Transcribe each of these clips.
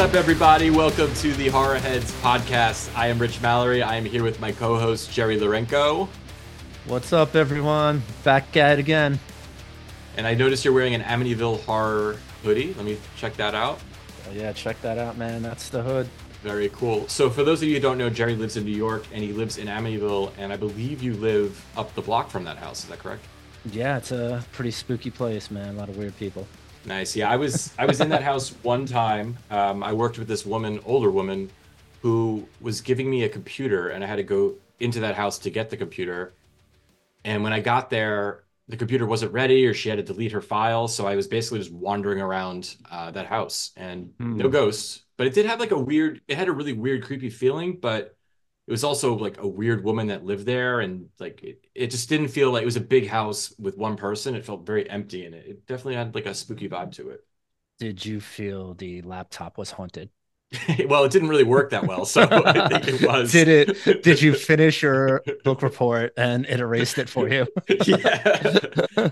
What's up, everybody? Welcome to the Horror Heads podcast. I am Rich Mallory. I am here with my co-host Jerry Lorenko, What's up, everyone? Back at it again. and I noticed you're wearing an Amityville horror hoodie. Let me check that out. Oh, yeah, check that out, man. That's the hood. Very cool. So, for those of you who don't know, Jerry lives in New York, and he lives in Amityville, and I believe you live up the block from that house. Is that correct? Yeah, it's a pretty spooky place, man. A lot of weird people. Nice. Yeah, I was I was in that house one time. Um, I worked with this woman, older woman, who was giving me a computer, and I had to go into that house to get the computer. And when I got there, the computer wasn't ready, or she had to delete her files. So I was basically just wandering around uh, that house, and no Hmm. ghosts. But it did have like a weird. It had a really weird, creepy feeling, but it was also like a weird woman that lived there, and like it, it just didn't feel like it was a big house with one person. It felt very empty, and it, it definitely had like a spooky vibe to it. Did you feel the laptop was haunted? well, it didn't really work that well, so I think it was. Did it? Did you finish your book report and it erased it for you? yeah,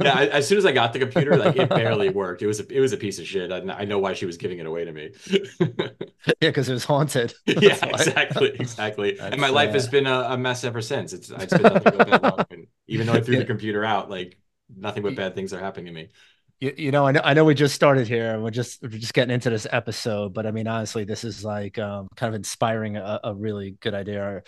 yeah. I, as soon as I got the computer, like it barely worked. It was a, it was a piece of shit. I, I know why she was giving it away to me. yeah, because it was haunted. yeah, why. exactly, exactly. and That's, my life has been a, a mess ever since. It's it's been nothing but luck. And even though I threw Yeah. the computer out, like nothing but bad things are happening to me. You, you know, I know, I know we just started here and we're just we're just getting into this episode, but I mean, honestly, this is like um, kind of inspiring a, a really good idea.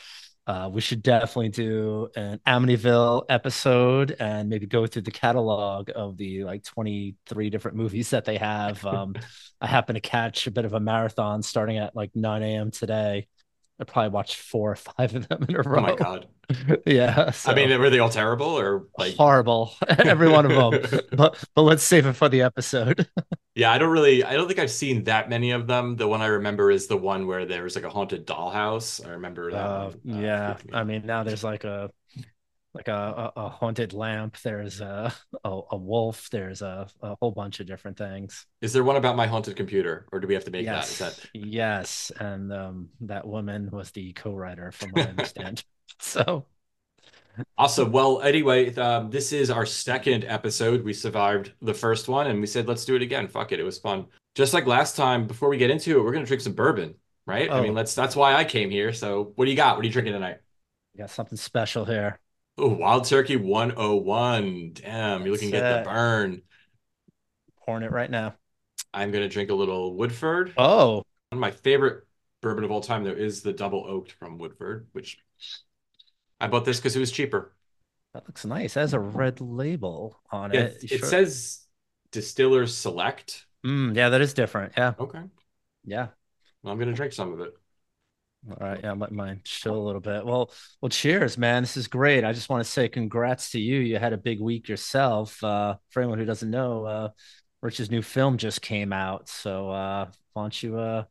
Uh, we should definitely do an Amityville episode and maybe go through the catalog of the like 23 different movies that they have. Um, I happen to catch a bit of a marathon starting at like 9 a.m. today. I probably watched four or five of them in a row. Oh my god! yeah. I so- mean, were they all terrible or like? horrible, every one of them. But but let's save it for the episode. Yeah, I don't really, I don't think I've seen that many of them. The one I remember is the one where there was like a haunted dollhouse. I remember that Uh, one. uh, yeah, I mean now there's like a like a, a, haunted lamp. There's a, a a wolf. There's a, a whole bunch of different things. Is there one about my haunted computer, or do we have to make that? yes, Is that yes, and um, that woman was the co-writer, from what I understand. so awesome? Well, anyway, um, this is our second episode. We survived the first one, and we said let's do it again. Fuck it, it was fun. Just like last time. Before we get into it, we're gonna drink some bourbon, right? I Oh. mean, let's. That's why I came here. So, what do you got? What are you drinking tonight? we got something special here. Oh, Wild Turkey 101. Damn, you're looking at the burn. Pouring it right now. I'm gonna drink a little Woodford. Oh, One of my favorite bourbon of all time, though, is the double oaked from Woodford, which I bought this because it was cheaper. that looks nice. It has a red label on Yeah, it. it, sure? says Distillers Select. Mm, yeah, that is different. Yeah, Okay, yeah. well, I'm gonna drink some of it. All right, yeah, let mine chill a little bit. Well, well, cheers, man. This is great. I just want to say congrats to you. You had a big week yourself. Uh, for anyone who doesn't know, uh, Rich's new film just came out. So uh, why don't you uh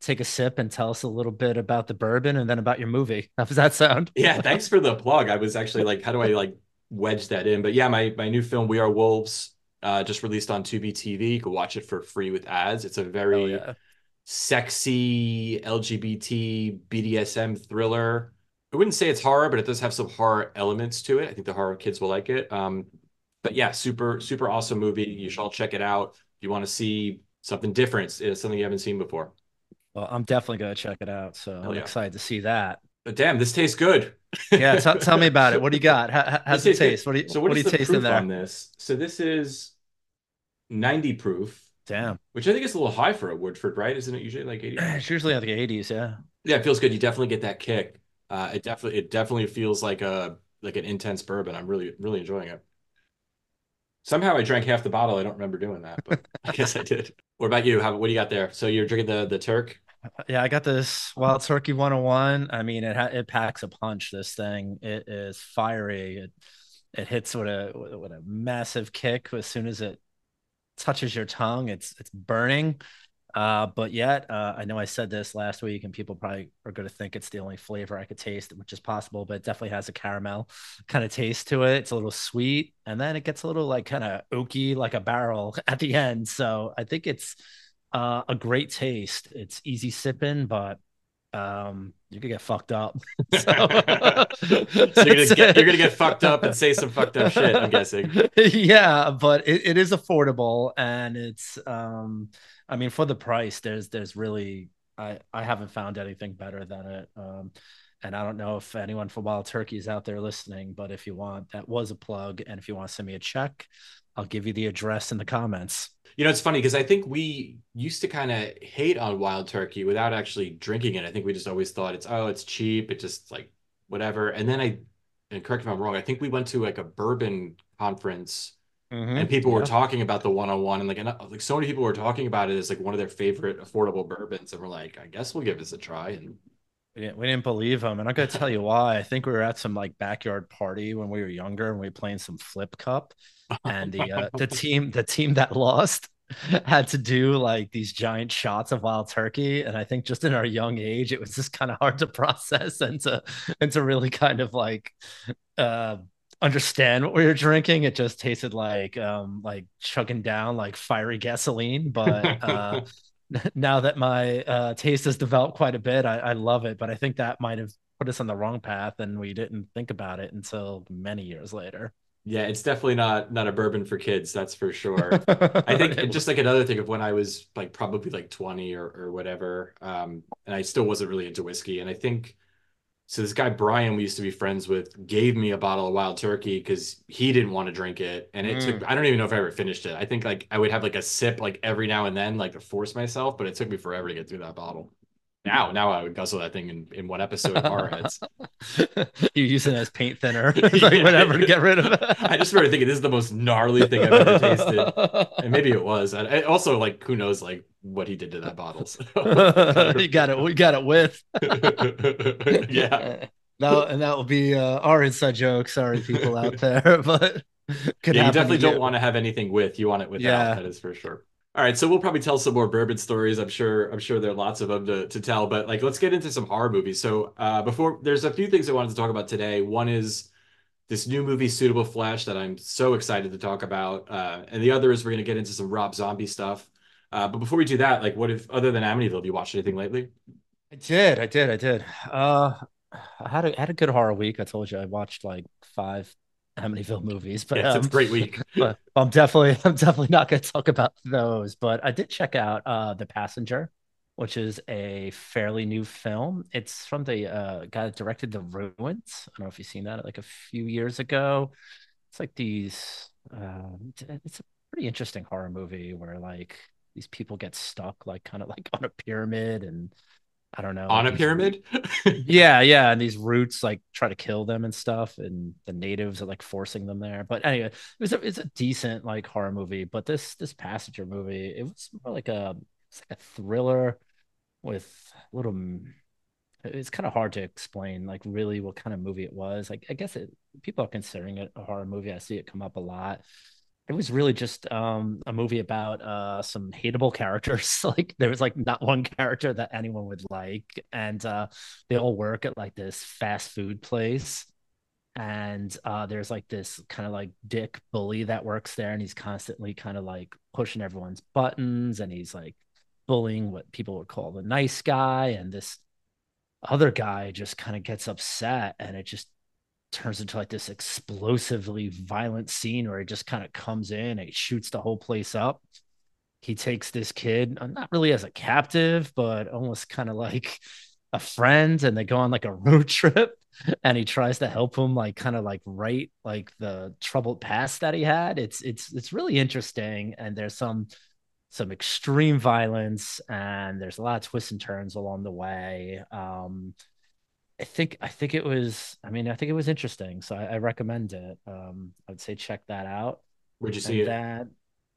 take a sip and tell us a little bit about the bourbon and then about your movie? How does that sound? Yeah, thanks for the plug. I was actually like, how do I like wedge that in? But yeah, my my new film We Are Wolves uh, just released on Tubi TV. You can watch it for free with ads. It's a Oh, very yeah. Sexy LGBT BDSM thriller. I wouldn't say it's horror, but it does have some horror elements to it. I think the horror kids will like it. Um, but yeah, super, super awesome movie. You should all check it out. If you want to see something different, it's something you haven't seen before. Well, I'm definitely gonna check it out. So Hell I'm yeah. excited to see that. But damn, this tastes good. Yeah, t- tell me about it. What do you got? How, how- how's it tastes good. taste? What do you So what, what do you taste in there? on this? So this is 90 proof, Damn, which I think is a little high for a Woodford, right? Isn't it usually like 80? it's usually like the 80s. Yeah. Yeah, it feels good. You definitely get that kick. Uh, it definitely it definitely feels like a like an intense bourbon. I'm really really enjoying it. Somehow I drank half the bottle. I don't remember doing that, but I guess I did. What about you? How what do you got there? So you're drinking the the Turk? Yeah, I got this Wild Turkey 101. I mean, it ha- it packs a punch. This thing, it is fiery. It it hits with a with a- with a massive kick as soon as it touches your tongue. It's it's burning. Uh, but yet, uh, I know I said this last week, and people probably are going to think it's the only flavor I could taste, which is possible, but it definitely has a caramel kind of taste to it. It's a little sweet, and then it gets a little like kind of oaky, like a barrel at the end. So I think it's uh, a great taste. It's easy sipping, but um, you could get fucked up. So you're gonna get you're gonna get fucked up and say some fucked up shit. I'm guessing. yeah, but it, it is affordable and it's um I mean, for the price, there's there's really I I haven't found anything better than it. Um, and I don't know if anyone from Wild Turkey is out there listening, but if you want, that was a plug. And if you want to send me a check, I'll give you the address in the comments. You know, it's funny because I think we used to kind of hate on Wild Turkey without actually drinking it. I think we just always thought it's oh, it's cheap, it just like whatever. And then I, and correct me if I'm wrong, I think we went to like a bourbon conference mm-hmm. and people yeah. were talking about the one on one and like and, like so many people were talking about it as like one of their favorite affordable bourbons and we're like, I guess we'll give this a try and we didn't, we didn't believe him. And I'm going to tell you why. I think we were at some like backyard party when we were younger and we were playing some flip cup. And the uh, the team the team that lost had to do like these giant shots of wild turkey. And I think just in our young age, it was just kind of hard to process and to and to really kind of like uh understand what we were drinking. It just tasted like um like chugging down like fiery gasoline. But uh now that my uh, taste has developed quite a bit, I, I love it. But I think that might have put us on the wrong path, and we didn't think about it until many years later. Yeah, it's definitely not not a bourbon for kids, that's for sure. I think just like another thing of when I was like probably like 20 or or whatever, um, and I still wasn't really into whiskey. And I think so this guy Brian we used to be friends with gave me a bottle of wild turkey because he didn't want to drink it. And it mm. took I don't even know if I ever finished it. I think like I would have like a sip like every now and then, like to force myself, but it took me forever to get through that bottle. Now, now I would guzzle that thing in, in one episode of Horror Heads. you use it as paint thinner, like yeah. whatever to get rid of it. I just started thinking this is the most gnarly thing I've ever tasted, and maybe it was. I, also like who knows like what he did to that bottle. So. you got it. We got it with. yeah. Now and that will be uh, our inside joke. Sorry, people out there, but yeah, you definitely don't want to have anything with. You want it without. Yeah. That is for sure. All right, so we'll probably tell some more bourbon stories. I'm sure. I'm sure there are lots of them to, to tell. But like, let's get into some horror movies. So uh, before, there's a few things I wanted to talk about today. One is this new movie, Suitable Flesh, that I'm so excited to talk about. Uh, and the other is we're going to get into some Rob Zombie stuff. Uh, but before we do that, like, what if other than Amityville, have you watched anything lately? I did. I did. I did. Uh, I had a had a good horror week. I told you I watched like five Amityville movies, but yeah, um, it's a great week. but I'm definitely I'm definitely not going to talk about those. But I did check out uh, The Passenger, which is a fairly new film. It's from the uh, guy that directed The Ruins. I don't know if you've seen that like a few years ago. It's like these. Uh, it's a pretty interesting horror movie where like these people get stuck like kind of like on a pyramid and I don't know. On a pyramid? yeah, yeah. And these roots like try to kill them and stuff. And the natives are like forcing them there. But anyway, it was a, it's a decent like horror movie. But this this passenger movie, it was more like a it's like a thriller with a little it's kind of hard to explain like really what kind of movie it was. Like I guess it people are considering it a horror movie. I see it come up a lot it was really just um, a movie about uh, some hateable characters. like there was like not one character that anyone would like, and uh, they all work at like this fast food place. And uh, there's like this kind of like dick bully that works there, and he's constantly kind of like pushing everyone's buttons, and he's like bullying what people would call the nice guy, and this other guy just kind of gets upset, and it just turns into like this explosively violent scene where he just kind of comes in and he shoots the whole place up. He takes this kid, uh, not really as a captive, but almost kind of like a friend, and they go on like a road trip. And he tries to help him, like kind of like right like the troubled past that he had. It's it's it's really interesting, and there's some some extreme violence, and there's a lot of twists and turns along the way. Um, I think I think it was. I mean, I think it was interesting, so I, I recommend it. Um, I would say check that out. Where'd you see and it?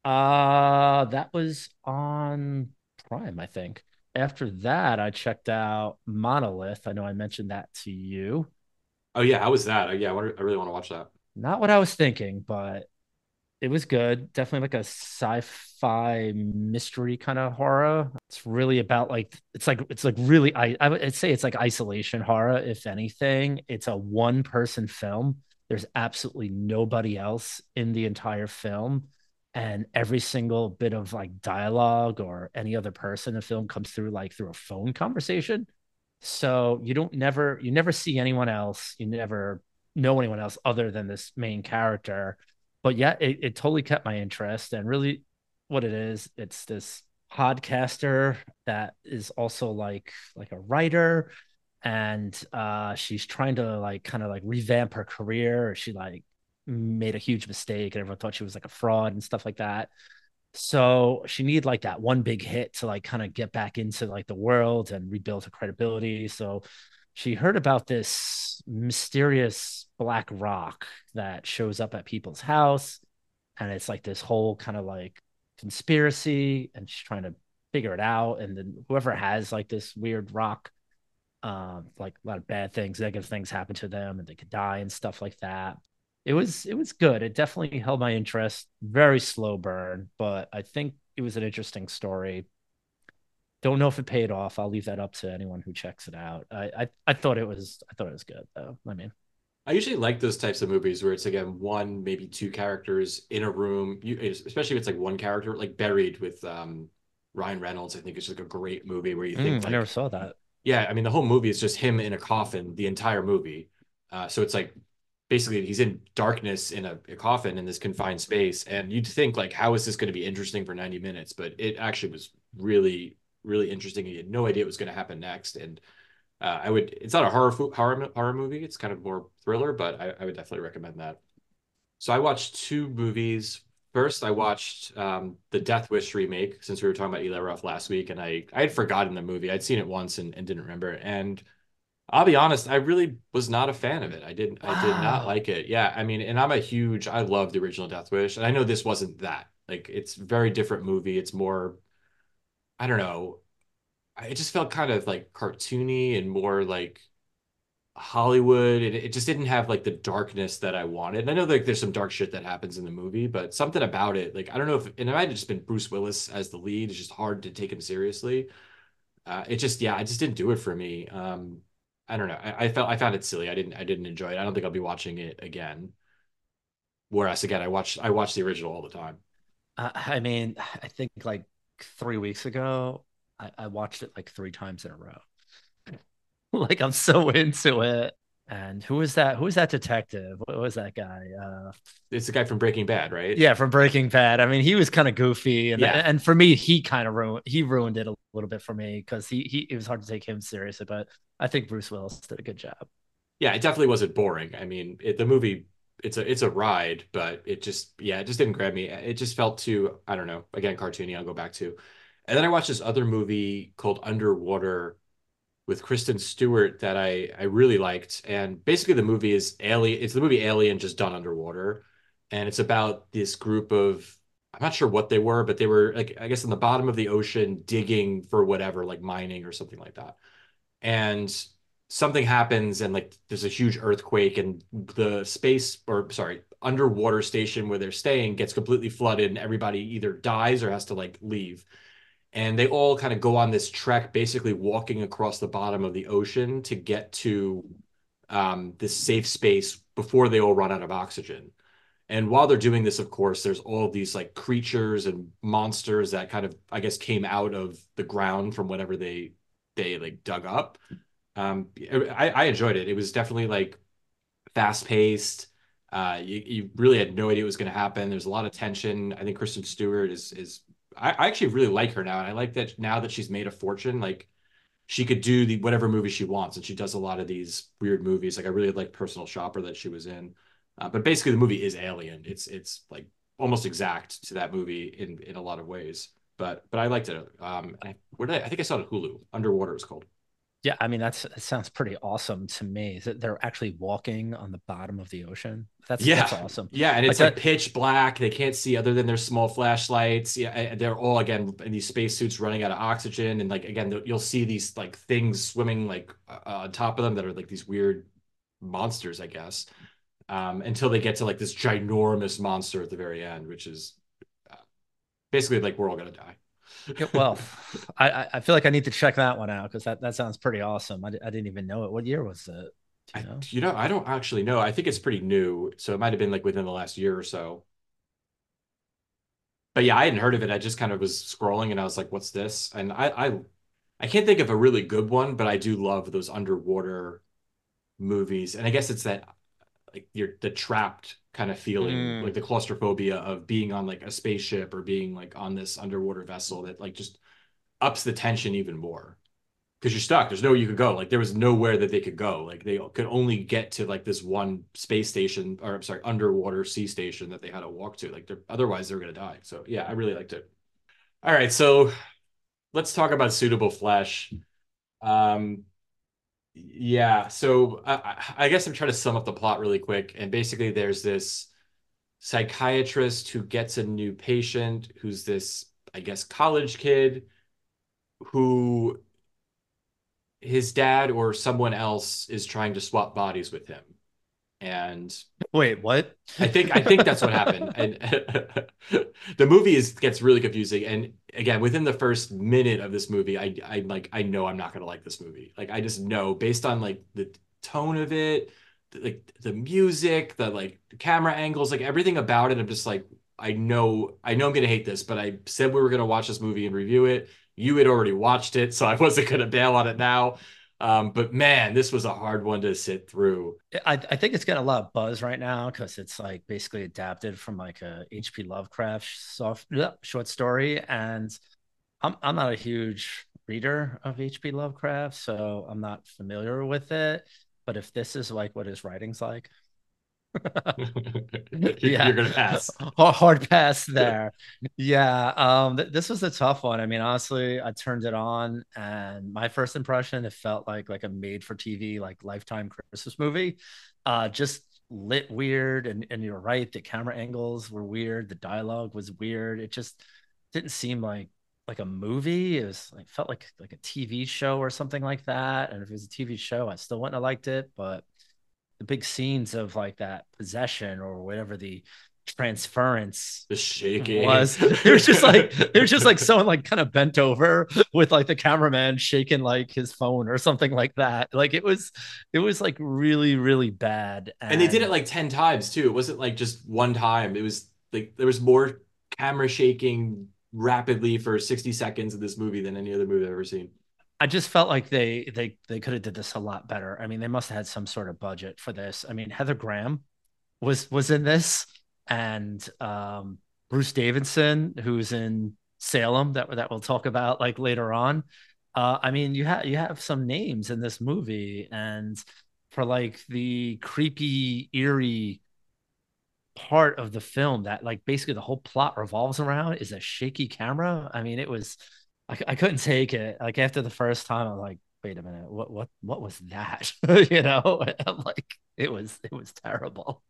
That uh, that was on Prime, I think. After that, I checked out Monolith. I know I mentioned that to you. Oh yeah, how was that? Yeah, I really want to watch that. Not what I was thinking, but it was good. Definitely like a sci-fi mystery kind of horror. It's really about like it's like it's like really I I would say it's like isolation horror. If anything, it's a one-person film. There's absolutely nobody else in the entire film, and every single bit of like dialogue or any other person in the film comes through like through a phone conversation. So you don't never you never see anyone else. You never know anyone else other than this main character but yeah, it, it totally kept my interest. And really, what it is, it's this podcaster that is also like like a writer and uh she's trying to like kind of like revamp her career she like made a huge mistake and everyone thought she was like a fraud and stuff like that so she needed like that one big hit to like kind of get back into like the world and rebuild her credibility so she heard about this mysterious black rock that shows up at people's house and it's like this whole kind of like conspiracy and she's trying to figure it out and then whoever has like this weird rock um like a lot of bad things negative things happen to them and they could die and stuff like that. It was it was good. It definitely held my interest. Very slow burn but i think it was an interesting story don't know if it paid off i'll leave that up to anyone who checks it out i i, I thought it was i thought it was good though i mean I usually like those types of movies where it's again one, maybe two characters in a room. You, especially if it's like one character, like Buried with um, Ryan Reynolds. I think it's like a great movie where you think mm, like, i never saw that yeah, I mean the whole movie is just him in a coffin the entire movie. Uh, so it's like basically he's in darkness in a, a, coffin in this confined space, and you'd think like how is this going to be interesting for ninety minutes? But it actually was really really interesting. You had no idea what was going to happen next, and uh, I would. It's not a horror horror horror movie. It's kind of more thriller, but I, I would definitely recommend that. So I watched two movies. First, I watched um, the Death Wish remake since we were talking about Eli Roth last week, and I I had forgotten the movie. I'd seen it once and, and didn't remember. And I'll be honest, I really was not a fan of it. I didn't wow. I did not like it. Yeah, I mean, and I'm a huge I love the original Death Wish, and I know this wasn't that. Like it's very different movie. It's more I don't know it just felt kind of like cartoony and more like Hollywood. And it just didn't have like the darkness that I wanted. And I know like there's some dark shit that happens in the movie, but something about it, like I don't know if and it might have just been Bruce Willis as the lead. It's just hard to take him seriously. Uh, it just yeah, I just didn't do it for me. Um, I don't know. I, I felt I found it silly. I didn't I didn't enjoy it. I don't think I'll be watching it again. Whereas again, I watched I watched the original all the time. Uh, I mean, I think like three weeks ago, I, I watched it like three times in a row. like I'm so into it. And who is that? Who is that detective? What was that guy? Uh, it's the guy from Breaking Bad, right? Yeah, from Breaking Bad. I mean, he was kind of goofy, and yeah. and for me, he kind of ruined he ruined it a little bit for me because he he it was hard to take him seriously. But I think Bruce Willis did a good job. Yeah, it definitely wasn't boring. I mean, it, the movie it's a it's a ride, but it just yeah, it just didn't grab me. It just felt too I don't know. Again, cartoony. I'll go back to. And then I watched this other movie called Underwater with Kristen Stewart that I I really liked. And basically the movie is Alien. It's the movie Alien just done underwater, and it's about this group of I'm not sure what they were, but they were like I guess in the bottom of the ocean digging for whatever, like mining or something like that. And something happens and like there's a huge earthquake and the space or sorry underwater station where they're staying gets completely flooded and everybody either dies or has to like leave and they all kind of go on this trek, basically walking across the bottom of the ocean to get to um, this safe space before they all run out of oxygen. And while they're doing this, of course, there's all these like creatures and monsters that kind of, I guess, came out of the ground from whatever they they like dug up. Um, I, I enjoyed it. It was definitely like fast paced. Uh, you, you really had no idea what was going to happen. There's a lot of tension. I think Kristen Stewart is is I, I actually really like her now, and I like that now that she's made a fortune, like she could do the whatever movie she wants, and she does a lot of these weird movies. Like I really like Personal Shopper that she was in, uh, but basically the movie is Alien. It's it's like almost exact to that movie in in a lot of ways. But but I liked it. Um, I, where did I, I think I saw it on Hulu. Underwater is called. Yeah, I mean that's it sounds pretty awesome to me. That they're actually walking on the bottom of the ocean. That's yeah, that's awesome. Yeah, and it's like, like that, pitch black. They can't see other than their small flashlights. Yeah, they're all again in these spacesuits running out of oxygen, and like again, you'll see these like things swimming like uh, on top of them that are like these weird monsters, I guess. Um, until they get to like this ginormous monster at the very end, which is uh, basically like we're all gonna die well, I, I feel like I need to check that one out because that, that sounds pretty awesome. I, I didn't even know it. What year was it? You know? I, you know, I don't actually know. I think it's pretty new, so it might have been like within the last year or so. But yeah, I hadn't heard of it. I just kind of was scrolling and I was like, "What's this?" And I, I, I can't think of a really good one, but I do love those underwater movies. And I guess it's that like you're the trapped kind of feeling, Mm. like the claustrophobia of being on like a spaceship or being like on this underwater vessel that like just ups the tension even more. Because you're stuck. There's nowhere you could go. Like there was nowhere that they could go. Like they could only get to like this one space station, or I'm sorry, underwater sea station that they had to walk to. Like they're otherwise they're gonna die. So yeah, I really liked it. All right, so let's talk about suitable flesh. Um, yeah, so I, I guess I'm trying to sum up the plot really quick. And basically, there's this psychiatrist who gets a new patient who's this, I guess, college kid who his dad or someone else is trying to swap bodies with him. And Wait, what? I think I think that's what happened. And the movie is gets really confusing. And again, within the first minute of this movie, I I like I know I'm not gonna like this movie. Like I just know based on like the tone of it, the, like the music, the like camera angles, like everything about it. I'm just like I know I know I'm gonna hate this, but I said we were gonna watch this movie and review it. You had already watched it, so I wasn't gonna bail on it now. Um, but man, this was a hard one to sit through. I, I think it's getting a lot of buzz right now because it's like basically adapted from like a H.P. Lovecraft soft short story, and I'm I'm not a huge reader of H.P. Lovecraft, so I'm not familiar with it. But if this is like what his writing's like, you're, yeah, you're gonna pass. hard pass there. yeah, um, th- this was a tough one. I mean, honestly, I turned it on, and my first impression, it felt like like a made-for-TV, like Lifetime Christmas movie. Uh, just lit weird, and and you're right, the camera angles were weird, the dialogue was weird. It just didn't seem like like a movie. It was like felt like like a TV show or something like that. And if it was a TV show, I still wouldn't have liked it, but the big scenes of like that possession or whatever the transference The shaking was it was just like it was just like someone like kind of bent over with like the cameraman shaking like his phone or something like that like it was it was like really really bad and they did it like 10 times too. It wasn't like just one time. It was like there was more camera shaking rapidly for 60 seconds in this movie than any other movie I've ever seen. I just felt like they they they could have did this a lot better. I mean, they must have had some sort of budget for this. I mean, Heather Graham was was in this, and um, Bruce Davison, who's in Salem, that that we'll talk about like later on. Uh, I mean, you have you have some names in this movie, and for like the creepy, eerie part of the film that like basically the whole plot revolves around is a shaky camera. I mean, it was I, I couldn't take it. Like after the first time, I was like, wait a minute, what what what was that? you know, I'm like, it was it was terrible.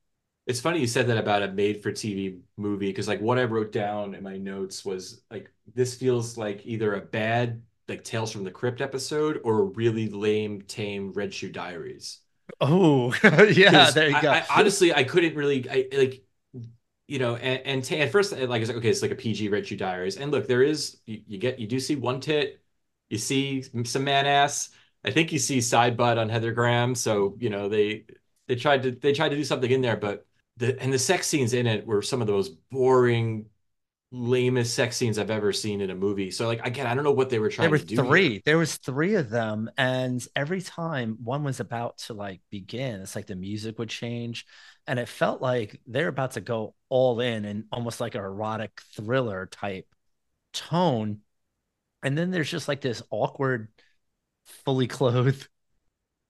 It's funny you said that about a made for TV movie because like what I wrote down in my notes was like this feels like either a bad like Tales from the Crypt episode or a really lame tame Red Shoe Diaries. Oh yeah, there you I- go. I, honestly, I couldn't really I like you know and, and ta- at first like I was like okay it's like a PG Shoe Diaries. And look there is you, you get you do see one tit you see some man ass. I think you see side butt on Heather Graham. So you know they they tried to they tried to do something in there but the and the sex scenes in it were some of the most boring lamest sex scenes I've ever seen in a movie. So like again I don't know what they were trying there were to do here. three. There was three of them and every time one was about to like begin it's like the music would change and it felt like they're about to go all in and almost like an erotic thriller type tone and then there's just like this awkward fully clothed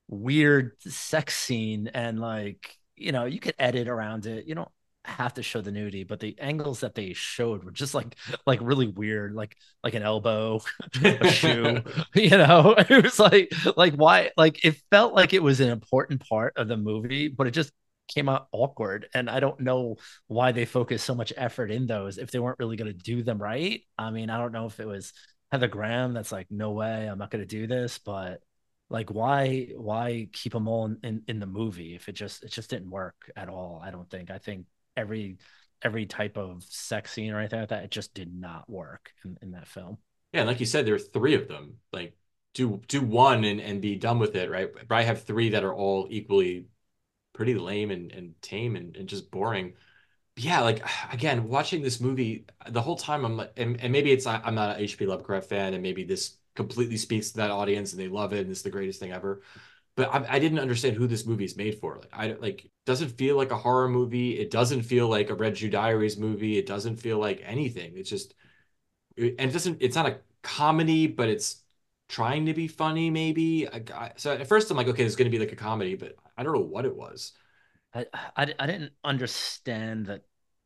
weird sex scene and like you know you could edit around it. You don't have to show the nudity but the angles that they showed were just like like really weird like like an elbow a shoe you know? It was like like why like it felt like it was an important part of the movie but it just came out awkward and i don't know why they focused so much effort in those if they weren't really going to do them right. I mean i don't know if it was heather graham that's like no way i'm not going to do this but like why why keep them all in, in in the movie if it just it just didn't work at all i don't think. I think every every type of sex scene or anything like that it just did not work in, in that film Yeah, like you said, there are three of them. Like do do one and, and be done with it, right? But I have three that are all equally pretty lame and, and tame and, and just boring. Yeah, like again, watching this movie the whole time I'm like and, and maybe it's I'm not an HP Lovecraft fan, and maybe this completely speaks to that audience and they love it and it's the greatest thing ever. But I, I didn't understand who this movie is made for. Like I like doesn't feel like a horror movie. It doesn't feel like a Red Shoe Diaries movie. It doesn't feel like anything. It's just and it doesn't. It's not a comedy, but it's trying to be funny. Maybe. I, so at first I'm like, okay, it's going to be like a comedy, but I don't know what it was. I, I, I didn't understand the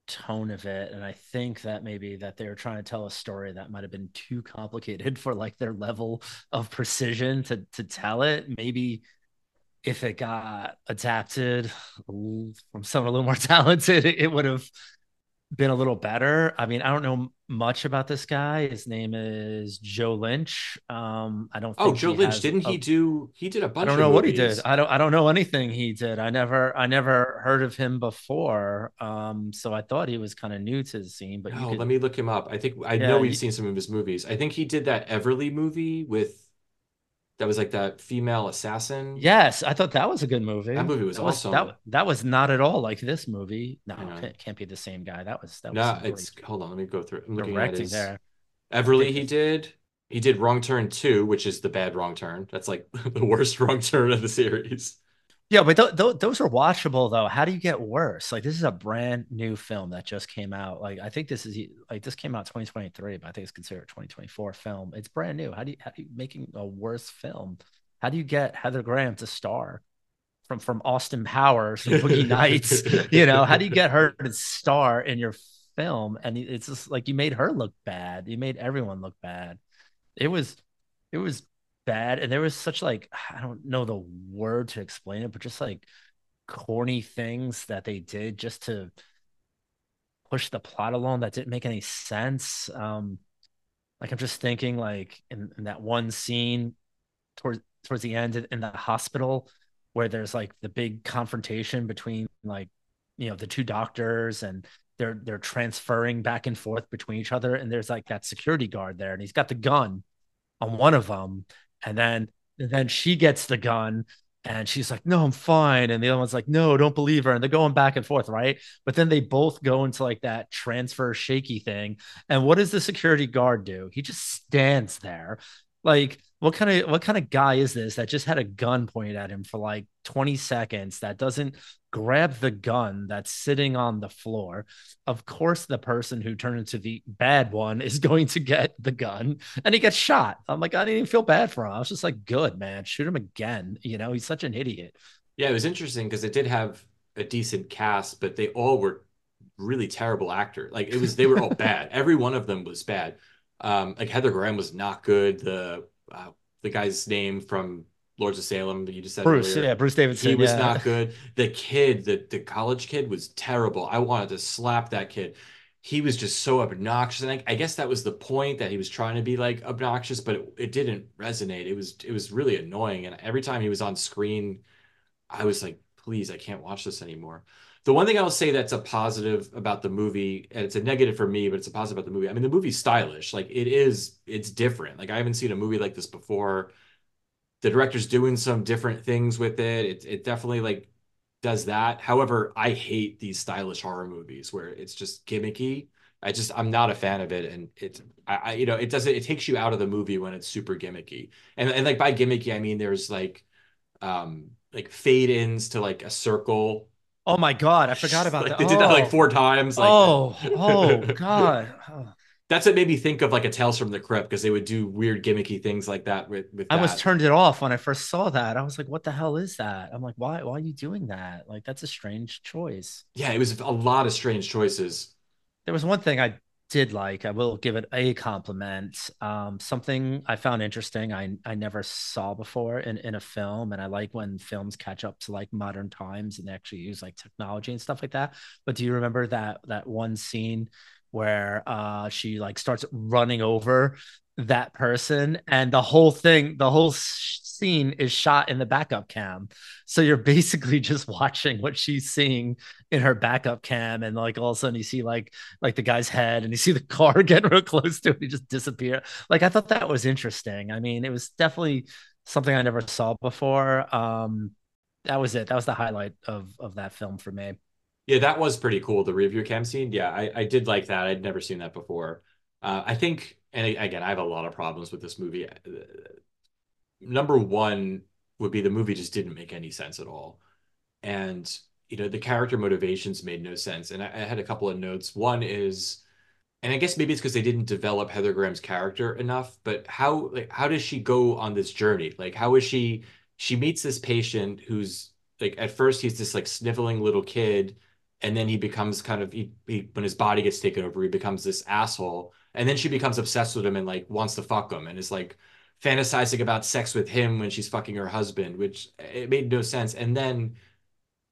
tone of it and i think that maybe that they were trying to tell a story that might have been too complicated for like their level of precision to to tell it maybe if it got adapted from someone a little more talented it, it would have been a little better. I mean, I don't know much about this guy. His name is Joe Lynch. Um, I don't. oh, Joe Lynch didn't a, he do? He did a bunch. I don't know what he did. I don't. I don't know anything he did. I never. I never heard of him before. Um, so I thought he was kind of new to the scene. But oh, could, let me look him up. I think I yeah, know we've you, seen some of his movies. I think he did that Everly movie with that was like that female assassin. Yes, I thought that was a good movie. That movie was that awesome. Was, that, that was not at all like this movie. No, it can't be the same guy. That was that. No, it's hold on. Let me go through. I'm looking at his, there. Everly, he did. He did Wrong Turn Two, which is the bad Wrong Turn. That's like the worst Wrong Turn of the series. Yeah, but th- th- those are watchable though. How do you get worse? Like this is a brand new film that just came out. Like I think this is like this came out 2023, but I think it's considered a 2024 film. It's brand new. How do you how do you making a worse film? How do you get Heather Graham to star from from Austin Powers and Boogie Nights? you know, how do you get her to star in your film? And it's just like you made her look bad. You made everyone look bad. It was it was bad and there was such like i don't know the word to explain it but just like corny things that they did just to push the plot along that didn't make any sense um like i'm just thinking like in, in that one scene towards towards the end in the hospital where there's like the big confrontation between like you know the two doctors and they're they're transferring back and forth between each other and there's like that security guard there and he's got the gun on one of them and then and then she gets the gun and she's like, No, I'm fine. And the other one's like, No, don't believe her. And they're going back and forth, right? But then they both go into like that transfer shaky thing. And what does the security guard do? He just stands there like, what kind of what kind of guy is this that just had a gun pointed at him for like 20 seconds that doesn't grab the gun that's sitting on the floor? Of course, the person who turned into the bad one is going to get the gun and he gets shot. I'm like, I didn't even feel bad for him. I was just like, good man, shoot him again. You know, he's such an idiot. Yeah, it was interesting because it did have a decent cast, but they all were really terrible actor. Like it was, they were all bad. Every one of them was bad. Um, like Heather Graham was not good. The uh, the guy's name from Lords of Salem that you just said Bruce, earlier, yeah, Bruce Davison. He was yeah. not good. The kid, the the college kid, was terrible. I wanted to slap that kid. He was just so obnoxious, and I, I guess that was the point that he was trying to be like obnoxious, but it, it didn't resonate. It was it was really annoying, and every time he was on screen, I was like, please, I can't watch this anymore. The one thing I'll say that's a positive about the movie, and it's a negative for me, but it's a positive about the movie. I mean, the movie's stylish. Like it is, it's different. Like I haven't seen a movie like this before. The director's doing some different things with it. It it definitely like does that. However, I hate these stylish horror movies where it's just gimmicky. I just I'm not a fan of it, and it I, I you know it doesn't it takes you out of the movie when it's super gimmicky. And and like by gimmicky I mean there's like um like fade ins to like a circle Oh my god, I forgot about like, that. They did that like oh. four times. Like, oh, oh god. Oh. That's what made me think of like a Tales from the Crypt because they would do weird gimmicky things like that with. with I that. was turned it off when I first saw that. I was like, "What the hell is that?" I'm like, "Why? Why are you doing that? Like, that's a strange choice." Yeah, it was a lot of strange choices. There was one thing I did like. I will give it a compliment. Um, something I found interesting. I I never saw before in in a film, and I like when films catch up to like modern times and they actually use like technology and stuff like that. But do you remember that that one scene where uh she like starts running over that person and the whole thing the whole scene is shot in the backup cam. So you're basically just watching what she's seeing in her backup cam and like all of a sudden you see like like the guy's head and you see the car get real close to it he just disappear. Like i thought that was interesting. I mean it was definitely something i never saw before. Um that was it. That was the highlight of of that film for me. Yeah that was pretty cool the review cam scene. Yeah i i did like that. I'd never seen that before. Uh, i think and again, I have a lot of problems with this movie. Number one, would be the movie just didn't make any sense at all. And you know, the character motivations made no sense. And I, I had a couple of notes. One is and I guess maybe it's because they didn't develop Heather Graham's character enough, but how like how does she go on this journey? Like how is she she meets this patient who's like at first he's this like sniveling little kid and then he becomes kind of he, he, when his body gets taken over he becomes this asshole and then she becomes obsessed with him and like wants to fuck him and is like fantasizing about sex with him when she's fucking her husband which eh, it made no sense. And then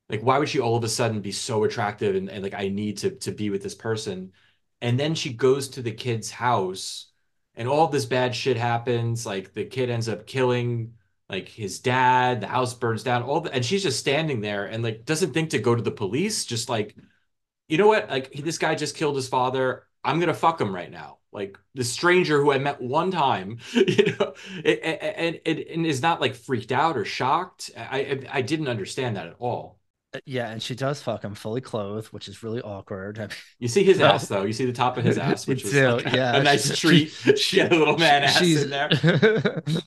like why would she all of a sudden be so attractive and, and like i need to to be with this person? And then she goes to the kid's house and all this bad shit happens. Like the kid ends up killing like his dad the house burns down all the, and she's just standing there and like doesn't think to go to the police. Just like you know what? Like this guy just killed his father. I'm gonna fuck him right now like the stranger who i met one time you know and, and, and is not like freaked out or shocked i i didn't understand that at all uh, yeah, and she does fuck him fully clothed, which is really awkward. I mean, you see his ass though. You see the top of his ass, which was like yeah, a nice treat. She, she had a little man ass in there.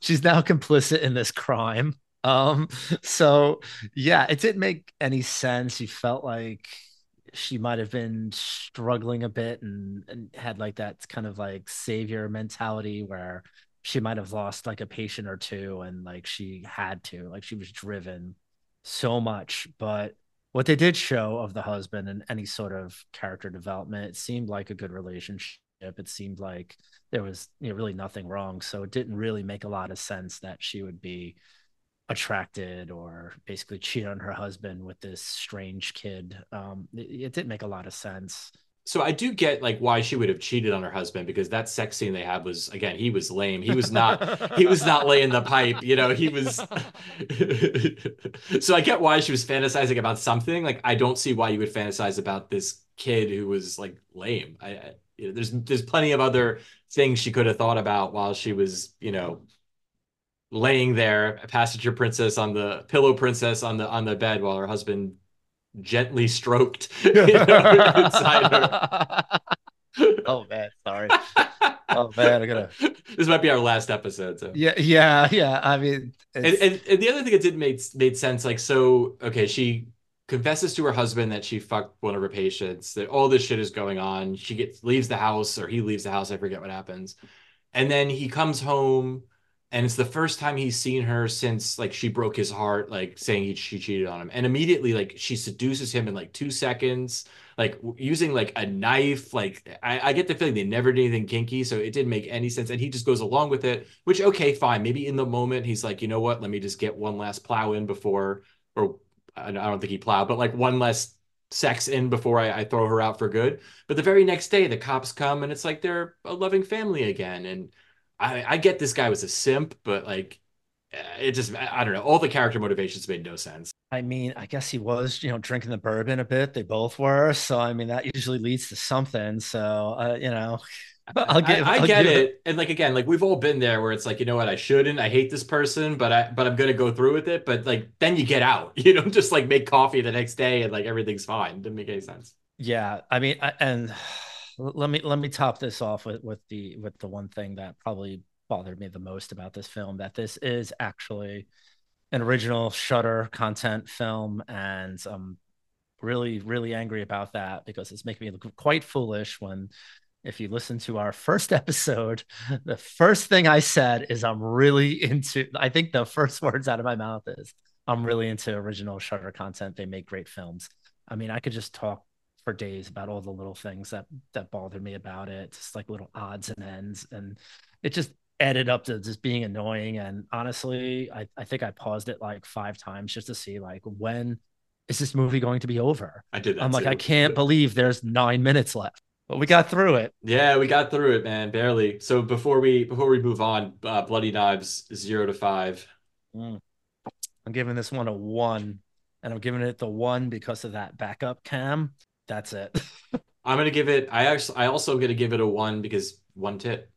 she's now complicit in this crime. Um, so yeah, it didn't make any sense. You felt like she might have been struggling a bit and, and had like that kind of like savior mentality where she might have lost like a patient or two and like she had to, like she was driven so much, but what they did show of the husband and any sort of character development, it seemed like a good relationship. It seemed like there was you know, really nothing wrong. So it didn't really make a lot of sense that she would be attracted or basically cheat on her husband with this strange kid. Um, it, it didn't make a lot of sense. So I do get like why she would have cheated on her husband because that sex scene they had was again he was lame. He was not he was not laying the pipe you know he was so I get why she was fantasizing about something. Like I don't see why you would fantasize about this kid who was like lame. I, I you know, there's there's plenty of other things she could have thought about while she was you know laying there a passenger princess on the pillow princess on the on the bed while her husband gently stroked you know, inside her. oh man, sorry. Oh man, I gotta. This might be our last episode. So yeah, yeah, yeah. I mean, and, and, and the other thing that did made made sense. Like, so okay, she confesses to her husband that she fucked one of her patients. That all this shit is going on. She gets leaves the house, or he leaves the house. I forget what happens. And then he comes home and it's the first time he's seen her since like she broke his heart like saying he, she cheated on him. And immediately like she seduces him in like two seconds like using like a knife like I, I get the feeling they never did anything kinky so it didn't make any sense. And he just goes along with it which okay fine. Maybe in the moment he's like you know what? Let me just get one last plow in before or i don't think he plowed but like one less sex in before I, I throw her out for good. But the very next day the cops come and it's like they're a loving family again. And I, I get this guy was a simp, but like it just I don't know. All the character motivations made no sense. I mean, I guess he was, you know, drinking the bourbon a bit. They both were, so I mean that usually leads to something. So uh, you know, I'll get. I, I get it. it. and like again, like we've all been there, where it's like, you know what, I shouldn't. I hate this person, but I but I'm gonna go through with it. But like then you get out. You don't just like make coffee the next day and like everything's fine. Didn't make any sense. Yeah, I mean, I, and let me let me top this off with with the with the one thing that probably bothered me the most about this film that this is actually an original Shudder content film, and I'm really really angry about that because it's making me look quite foolish when. If you listen to our first episode, the first thing I said is I'm really into. I think the first words out of my mouth is I'm really into original Shudder content. They make great films. I mean, I could just talk for days about all the little things that that bothered me about it, just like little odds and ends, and it just added up to just being annoying. And honestly, I, I think I paused it like five times just to see like when is this movie going to be over? I did. I'm like, too. I can't believe there's nine minutes left. But we got through it. Yeah, we got through it, man. Barely. So before we before we move on, uh, Bloody Knives zero to five. Mm. I'm giving this one a one, and I'm giving it the one because of that backup cam. That's it. I'm gonna give it. I actually, I also gonna give it a one because one tit.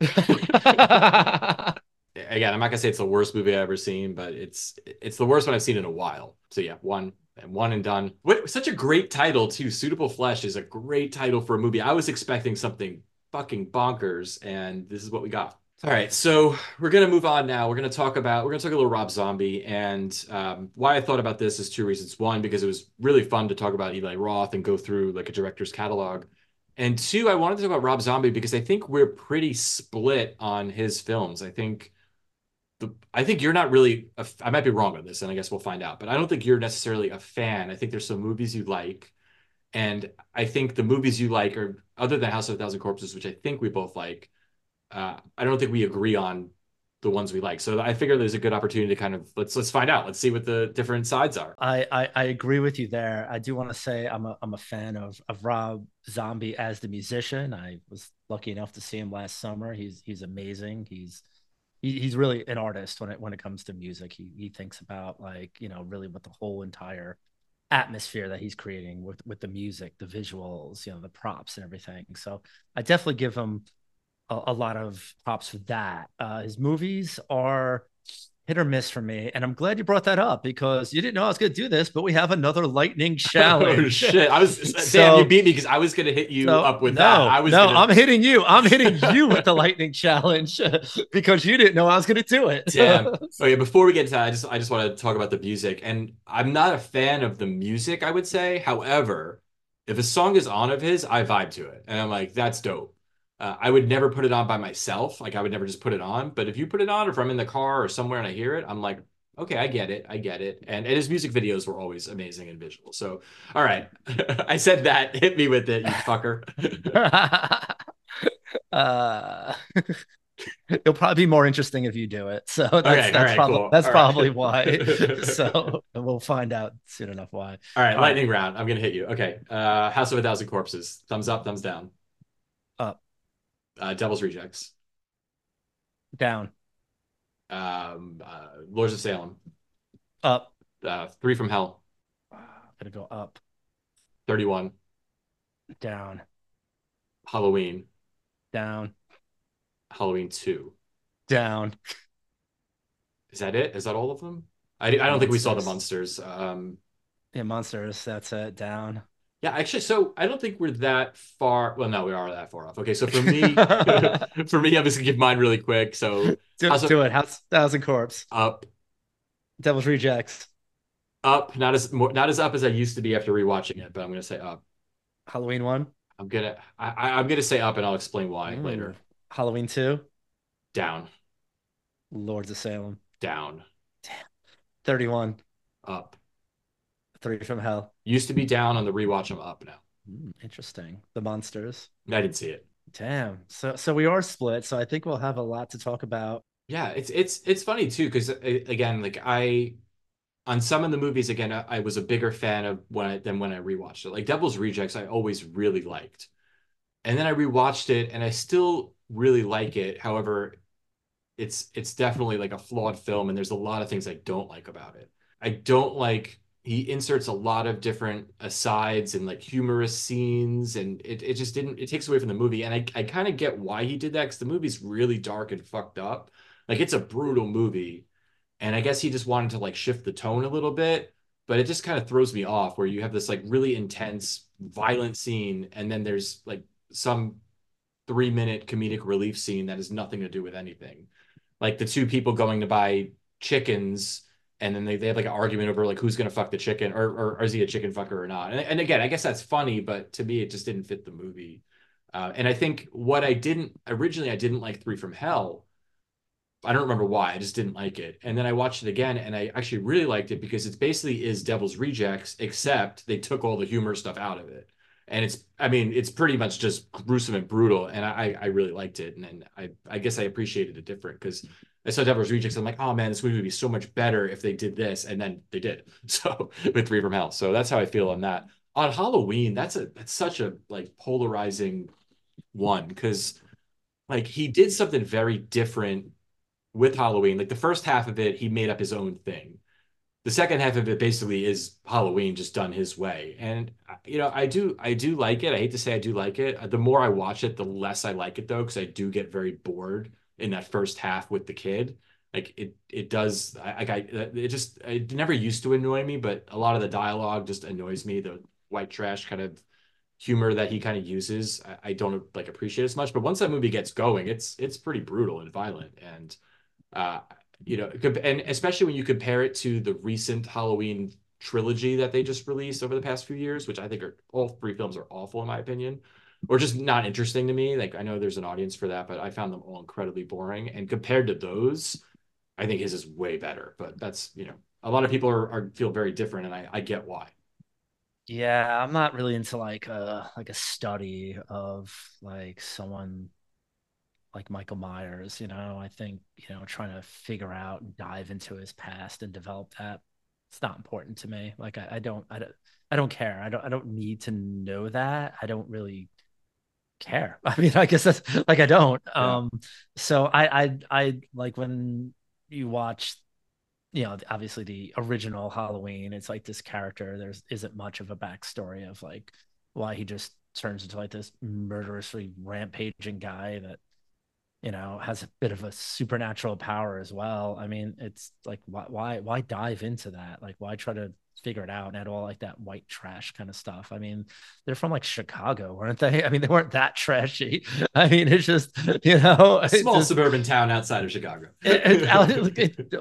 Again, I'm not gonna say it's the worst movie I've ever seen, but it's it's the worst one I've seen in a while. So yeah, one and one and done. What such a great title too. Suitable Flesh is a great title for a movie. I was expecting something fucking bonkers, and this is what we got. All right, so we're gonna move on now. We're gonna talk about we're gonna talk a little Rob Zombie, and um, why I thought about this is two reasons. One, because it was really fun to talk about Eli Roth and go through like a director's catalog, and two, I wanted to talk about Rob Zombie because I think we're pretty split on his films. I think the I think you're not really a, I might be wrong on this, and I guess we'll find out. But I don't think you're necessarily a fan. I think there's some movies you like, and I think the movies you like are other than House of a Thousand Corpses, which I think we both like uh, I don't think we agree on the ones we like. So I figure there's a good opportunity to kind of let's let's find out. Let's see what the different sides are. I I, I agree with you there. I do want to say I'm a I'm a fan of of Rob Zombie as the musician. I was lucky enough to see him last summer. He's he's amazing. He's he, he's really an artist when it when it comes to music. He he thinks about like you know really what the whole entire atmosphere that he's creating with with the music, the visuals, you know, the props and everything. So I definitely give him a, a lot of props for that. Uh, his movies are hit or miss for me. And I'm glad you brought that up because you didn't know I was going to do this, but we have another lightning challenge. oh, shit. I was, so, damn, you beat me because I was going to hit you so, up with no, that. I was no, gonna... I'm hitting you. I'm hitting you with the lightning challenge because you didn't know I was going to do it. damn. Oh, yeah. Before we get to that, I just, I just want to talk about the music. And I'm not a fan of the music, I would say. However, if a song is on of his, I vibe to it. And I'm like, that's dope. Uh, I would never put it on by myself. Like I would never just put it on. But if you put it on, or if I'm in the car or somewhere and I hear it, I'm like, okay, I get it. I get it. And, and his music videos were always amazing and visual. So, all right. I said that. Hit me with it, you fucker. uh, it'll probably be more interesting if you do it. So that's, okay, that's, right, probably, cool. that's all probably right. why. so we'll find out soon enough why. All right. Lightning round. I'm going to hit you. Okay. Uh, House of a Thousand Corpses. Thumbs up, thumbs down. Uh, Devil's Rejects. Down. Um, uh, Lords of Salem. Up. Uh, Three from Hell. i Gonna go up. 31. Down. Halloween. Down. Halloween 2. Down. Is that it? Is that all of them? I, I don't Monsters. think we saw the monsters. Um, yeah, monsters. That's it. Down. Yeah, actually, so I don't think we're that far. Well, no, we are that far off. Okay, so for me, for me, I'm just gonna give mine really quick. So do, House do of, it. House Thousand Corpse. Up. Devil's Rejects. Up. Not as more, not as up as I used to be after rewatching it, but I'm gonna say up. Halloween one. I'm gonna I, I'm gonna say up, and I'll explain why mm. later. Halloween two. Down. Lords of Salem. Down. Damn. Thirty-one. Up. Three from Hell. Used to be down on the rewatch. I'm up now. Mm, interesting. The monsters. I didn't see it. Damn. So so we are split. So I think we'll have a lot to talk about. Yeah, it's it's it's funny too because uh, again, like I on some of the movies again, I, I was a bigger fan of when I than when I rewatched it. Like Devil's Rejects, I always really liked, and then I rewatched it and I still really like it. However, it's it's definitely like a flawed film, and there's a lot of things I don't like about it. I don't like he inserts a lot of different asides and like humorous scenes and it, it just didn't it takes away from the movie. And i, I kind of get why he did that because the movie's really dark and fucked up. Like it's a brutal movie and i guess he just wanted to like shift the tone a little bit but it just kind of throws me off where you have this like really intense violent scene and then there's like some three minute comedic relief scene that has nothing to do with anything. Like the two people going to buy chickens and then they, they have like an argument over like who's gonna fuck the chicken or, or, or is he a chicken fucker or not? And, and again i guess that's funny but to me it just didn't fit the movie. Uh, and i think what i didn't originally i didn't like three from hell. I don't remember why i just didn't like it. And then i watched it again and i actually really liked it because it basically is devil's rejects except they took all the humor stuff out of it. And it's i mean it's pretty much just gruesome and brutal and i i really liked it and, and i i guess i appreciated it different because I saw Devil's Rejects. I'm like, oh man, this movie would be so much better if they did this, and then they did. So with Three from Hell, so that's how I feel on that. On Halloween, that's a that's such a like polarizing one because like he did something very different with Halloween. Like the first half of it, he made up his own thing. The second half of it basically is Halloween just done his way. And uh, you know, I do I do like it. I hate to say I do like it. The more I watch it, the less I like it though, because I do get very bored in that first half with the kid like it it does I, I it just it never used to annoy me but a lot of the dialogue just annoys me the white trash kind of humor that he kind of uses, I, I, don't like appreciate as much. But once that movie gets going, it's it's pretty brutal and violent, and uh, you know, and especially when you compare it to the recent Halloween trilogy that they just released over the past few years, which I think are all three films are awful in my opinion, or just not interesting to me. Like I know there's an audience for that, but I found them all incredibly boring. And compared to those, I think his is way better. But that's you know, a lot of people are, are feel very different, and I, I get why. Yeah, I'm not really into like a like a study of like someone like Michael Myers, you know. I think, you know, trying to figure out and dive into his past and develop that it's not important to me. Like I, I don't I don't I don't care. I don't I don't need to know that. I don't really care. I mean, I guess that's like I don't. Yeah. Um so I I I like when you watch you know, obviously the original Halloween, it's like this character, there's isn't much of a backstory of like why he just turns into like this murderously rampaging guy that you know has a bit of a supernatural power as well i mean it's like why why why dive into that like why try to figure it out and add all like that white trash kind of stuff. I mean they're from like chicago weren't they? I mean they weren't that trashy. I mean it's just you know a small just, suburban town outside of chicago. It, it, it,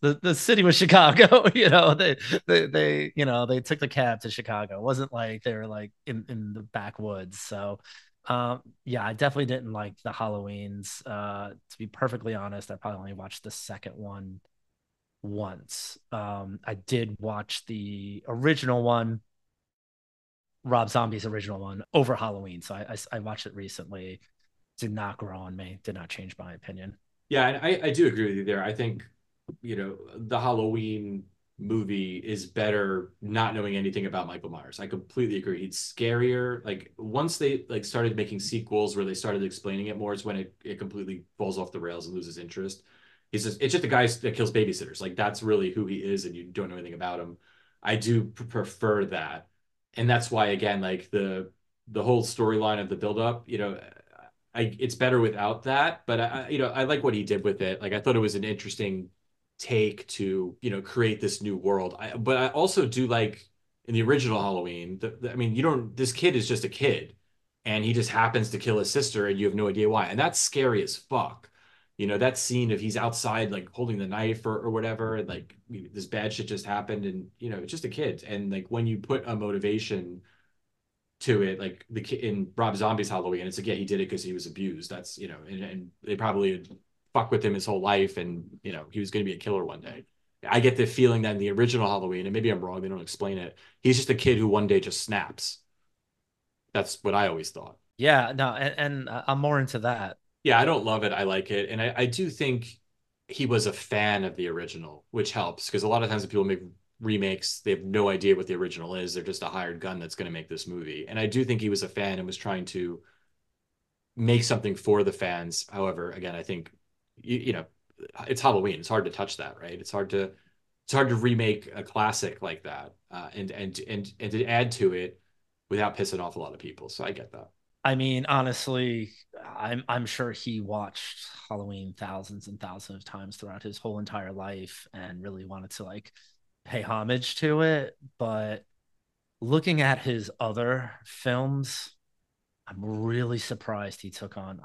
the, the city was chicago you know they, they they you know they took the cab to chicago. It wasn't like they were like in in the backwoods. So um, yeah, I definitely didn't like the Halloweens. Uh, to be perfectly honest, I probably only watched the second one once. Um, I did watch the original one, Rob Zombie's original one, over Halloween. So I, I, I watched it recently. Did not grow on me. Did not change my opinion. Yeah, I, I do agree with you there. I think you know the Halloween movie is better not knowing anything about Michael Myers. I completely agree. It's scarier. Like once they like started making sequels where they started explaining it more, is when it, it completely falls off the rails and loses interest. He's just it's just a guy that kills babysitters. Like that's really who he is, and you don't know anything about him. I do prefer that, and that's why again, like the the whole storyline of the buildup, you know. I, it's better without that, but I, you know, I like what he did with it. Like, I thought it was an interesting take to you know create this new world I, but i also do like in the original halloween the, the, i mean you don't this kid is just a kid and he just happens to kill his sister and you have no idea why and that's scary as fuck you know that scene of he's outside like holding the knife or, or whatever and like this bad shit just happened and you know it's just a kid. And like when you put a motivation to it like the kid in rob zombie's halloween it's like yeah he did it because he was abused. That's you know and, and they probably fuck with him his whole life and you know he was going to be a killer one day. I get the feeling that in the original halloween and maybe i'm wrong they don't explain it he's just a kid who one day just snaps. That's what i always thought. Yeah no and, and uh, i'm more into that yeah i don't love it i like it and i, I do think he was a fan of the original which helps because a lot of times when people make remakes they have no idea what the original is they're just a hired gun that's going to make this movie and i do think he was a fan and was trying to make something for the fans however again i think you, you know, it's Halloween. It's hard to touch that, right? It's hard to it's hard to remake a classic like that uh, and and and and to add to it without pissing off a lot of people. So I get that. I mean, honestly, I'm I'm sure he watched Halloween thousands and thousands of times throughout his whole entire life and really wanted to like pay homage to it. But looking at his other films, I'm really surprised he took on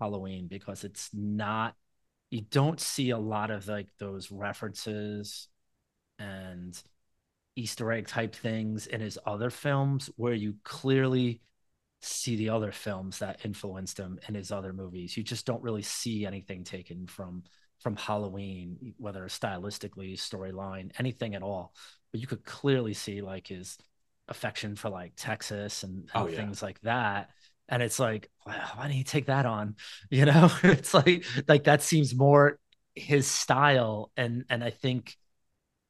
Halloween because it's not you don't see a lot of like those references and Easter egg type things in his other films where you clearly see the other films that influenced him in his other movies. You just don't really see anything taken from from Halloween, whether stylistically, storyline, anything at all. But you could clearly see like his affection for like Texas and, and oh, yeah. things like that and it's like wow, why didn't he take that on you know it's like like that seems more his style and and i think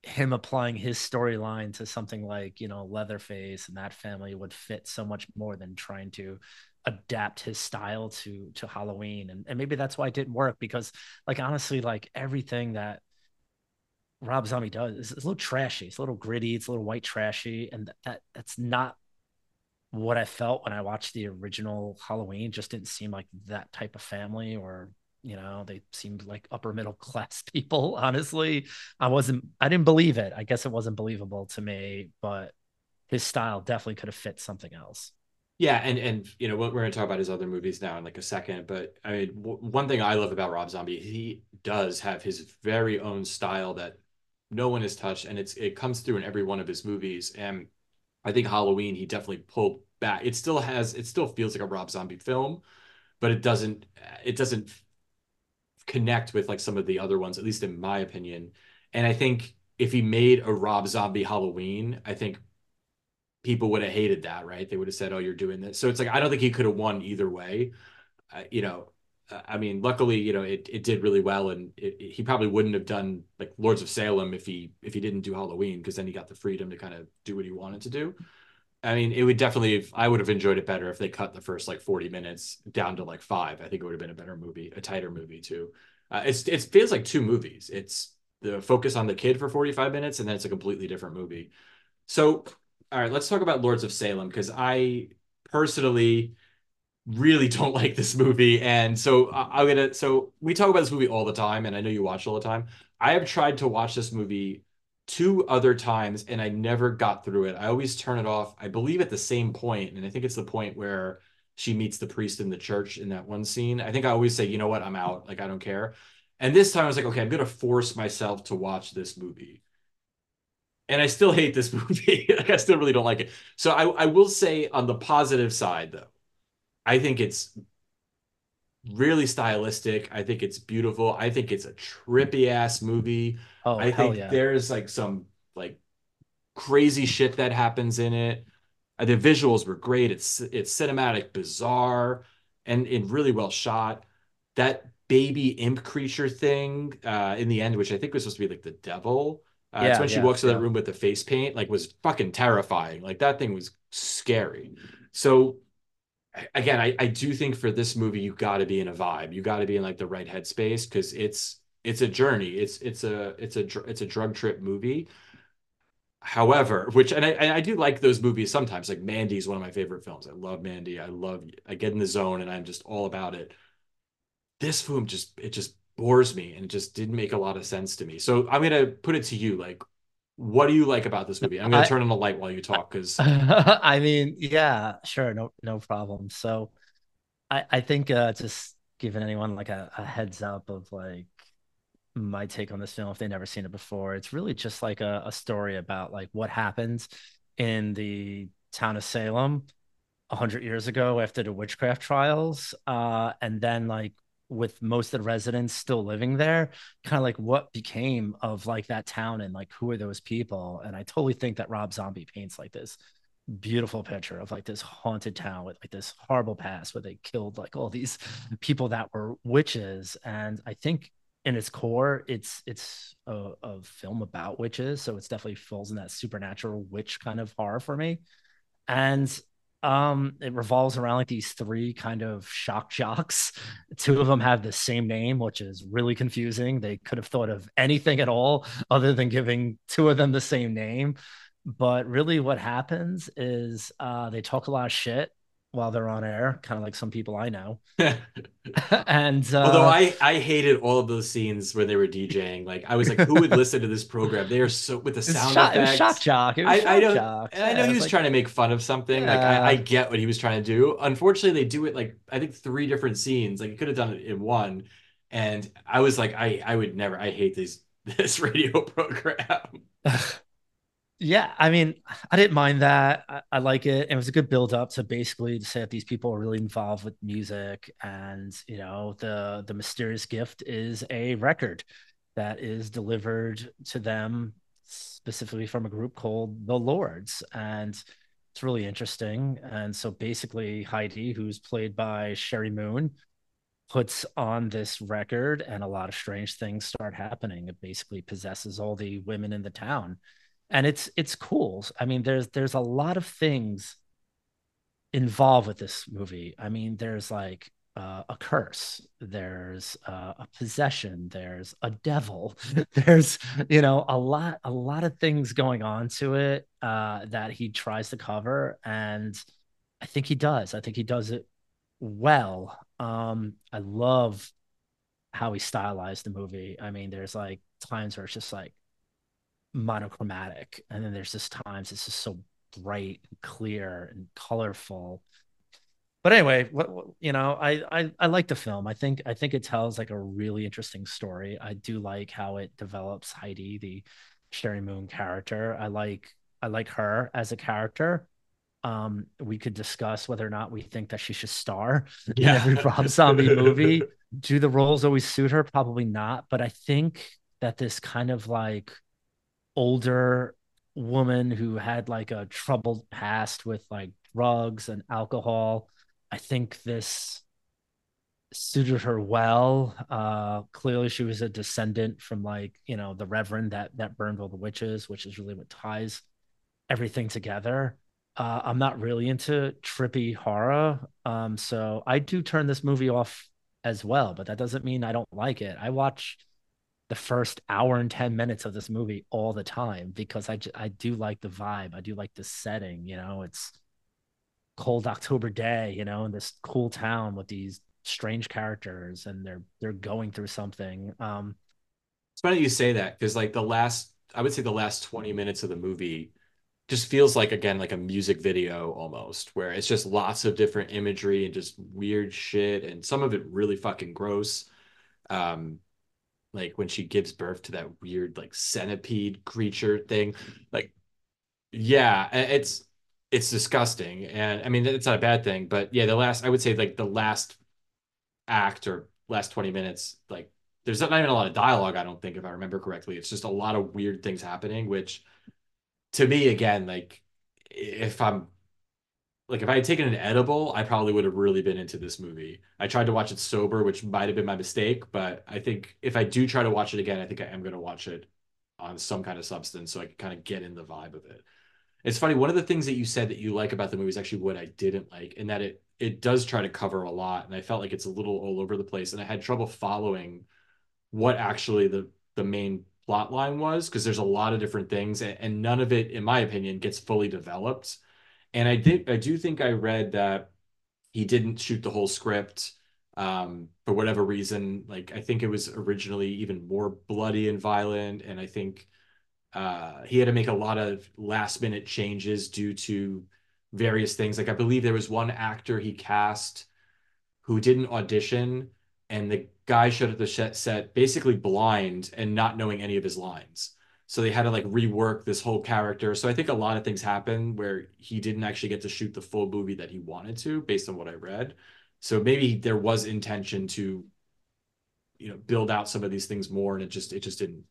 him applying his storyline to something like you know leatherface and that family would fit so much more than trying to adapt his style to to halloween. And, and maybe that's why it didn't work because like honestly like everything that rob zombie does is, is a little trashy. It's a little gritty. It's a little white trashy. And that, that that's not what I felt when I watched the original Halloween. Just didn't seem like that type of family or you know they seemed like upper middle class people honestly I wasn't I didn't believe it I guess it wasn't believable to me but his style definitely could have fit something else Yeah, and and you know we're going to talk about his other movies now in like a second, but I mean w- one thing I love about Rob Zombie, he does have his very own style that no one has touched, and it's it comes through in every one of his movies. And I think Halloween he definitely pulled back. It still has it still feels like a Rob Zombie film, but it doesn't it doesn't connect with like some of the other ones, at least in my opinion. And I think if he made a Rob Zombie Halloween, I think people would have hated that, right? They would have said, "Oh, you're doing this." So it's like I don't think he could have won either way. Uh, you know, I mean, luckily, you know, it, it did really well, and it, it, he probably wouldn't have done like Lords of Salem if he if he didn't do Halloween, because then he got the freedom to kind of do what he wanted to do. I mean, it would definitely. I would have enjoyed it better if they cut the first like forty minutes down to like five. I think it would have been a better movie, a tighter movie too. Uh, it's it feels like two movies. It's the focus on the kid for forty five minutes, and then it's a completely different movie. So, all right, let's talk about Lords of Salem because I personally really don't like this movie, and so I, I'm gonna. So we talk about this movie all the time, and I know you watch all the time. I have tried to watch this movie two other times and I never got through it. I always turn it off, I believe at the same point, and I think it's the point where she meets the priest in the church in that one scene. I think I always say, you know what, I'm out. Like I don't care. And this time I was like, okay, I'm gonna force myself to watch this movie. And I still hate this movie. like I still really don't like it. So I, I will say on the positive side though, I think it's really stylistic. I think it's beautiful. I think it's a trippy ass movie. Oh I think yeah! there's like some like crazy shit that happens in it. Uh, the visuals were great. It's it's cinematic, bizarre, and and really well shot. That baby imp creature thing uh, in the end, which I think was supposed to be like the devil. Uh, it's Yeah, when she yeah, walks to that room with the face paint, like was fucking terrifying. Like that thing was scary. So again, I, I do think for this movie you got to be in a vibe. You got to be in like the right headspace because it's it's a journey. It's it's a it's a it's a drug trip movie. However, which and I and I do like those movies sometimes. Like Mandy is one of my favorite films. I love Mandy. I love I get in the zone and I'm just all about it. This film just it just bores me and it just didn't make a lot of sense to me. So I'm gonna put it to you. Like, what do you like about this movie? I'm gonna turn on the light while you talk because I mean, yeah, sure, no no problem. So I I think uh just giving anyone like a, a heads up of like my take on this film if they've never seen it before. It's really just like a, a story about like what happens in the town of Salem a hundred years ago after the witchcraft trials, uh, and then like with most of the residents still living there, kind of like what became of like that town and like who are those people. And I totally think that Rob Zombie paints like this beautiful picture of like this haunted town with like this horrible past where they killed like all these people that were witches. And I think in its core, it's it's a, a film about witches, so it's definitely falls in that supernatural witch kind of horror for me and um it revolves around like these three kind of shock jocks. Two of them have the same name which is really confusing. They could have thought of anything at all other than giving two of them the same name. But really what happens is uh they talk a lot of shit while they're on air kind of like some people i know and Although uh I I hated all of those scenes where they were DJing. Like I was like, who would listen to this program? They are so with the sound it was shock jock it was I I shock don't jocks I know yeah he was like trying to make fun of something. Like I I get what he was trying to do. Unfortunately, they do it like I think three different scenes. Like he could have done it in one. And I was like, I I would never. I hate these this radio program. Yeah, I mean, I didn't mind that. I, I like it. It was a good build up to basically to say that these people are really involved with music, and you know, the the mysterious gift is a record that is delivered to them specifically from a group called the Lords, and it's really interesting. And so basically, Heidi, who's played by Sheri Moon, puts on this record, and a lot of strange things start happening. It basically possesses all the women in the town and it's it's cool. I mean, there's there's a lot of things involved with this movie. I mean, there's like uh, a curse, there's uh, a possession, there's a devil, there's you know a lot a lot of things going on to it uh, that he tries to cover, and I think he does. I think he does it well. Um, I love how he stylized the movie. I mean, there's like times where it's just like monochromatic and then there's just times it's just so bright and clear and colorful but anyway, what, what, you know, I, I I like the film. I think I think it tells like a really interesting story. I do like how it develops Heidi, the Sheri Moon character. I like I like her as a character. Um, we could discuss whether or not we think that she should star yeah. in every Rob Zombie movie. Do the roles always suit her? Probably not. But I think that this kind of like older woman who had like a troubled past with like drugs and alcohol I think this suited her well. Uh, clearly, she was a descendant from like you know the Reverend that that burned all the witches, which is really what ties everything together. Uh, I'm not really into trippy horror, um, so I do turn this movie off as well. But that doesn't mean I don't like it. I watch the first hour and 10 minutes of this movie all the time because I, I do like the vibe. I do like the setting, you know, it's cold October day, you know, in this cool town with these strange characters and they're they're going through something. Um it's funny you say that because like the last I would say the last 20 minutes of the movie just feels like again like a music video almost where it's just lots of different imagery and just weird shit and some of it really fucking gross um like when she gives birth to that weird like centipede creature thing like yeah it's it's disgusting. And i mean it's not a bad thing but yeah the last i would say like the last act or last 20 minutes like there's not even a lot of dialogue i don't think if i remember correctly. It's just a lot of weird things happening which to me again like if i'm like if i had taken an edible i probably would have really been into this movie i tried to watch it sober which might have been my mistake but i think if i do try to watch it again i think i am going to watch it on some kind of substance so i can kind of get in the vibe of it it's funny. One of the things that you said that you like about the movie is actually what I didn't like, in that it it does try to cover a lot, and I felt like it's a little all over the place, and I had trouble following what actually the the main plot line was because there's a lot of different things, and, and none of it, in my opinion, gets fully developed. And I did I do think I read that he didn't shoot the whole script um, for whatever reason. Like I think it was originally even more bloody and violent, and I think uh, he had to make a lot of last minute changes due to various things. Like I believe there was one actor he cast who didn't audition, and the guy showed up the set basically blind and not knowing any of his lines. So they had to like rework this whole character. So I think a lot of things happen where he didn't actually get to shoot the full movie that he wanted to, based on what I read. So maybe there was intention to, you know, build out some of these things more, and it just it just didn't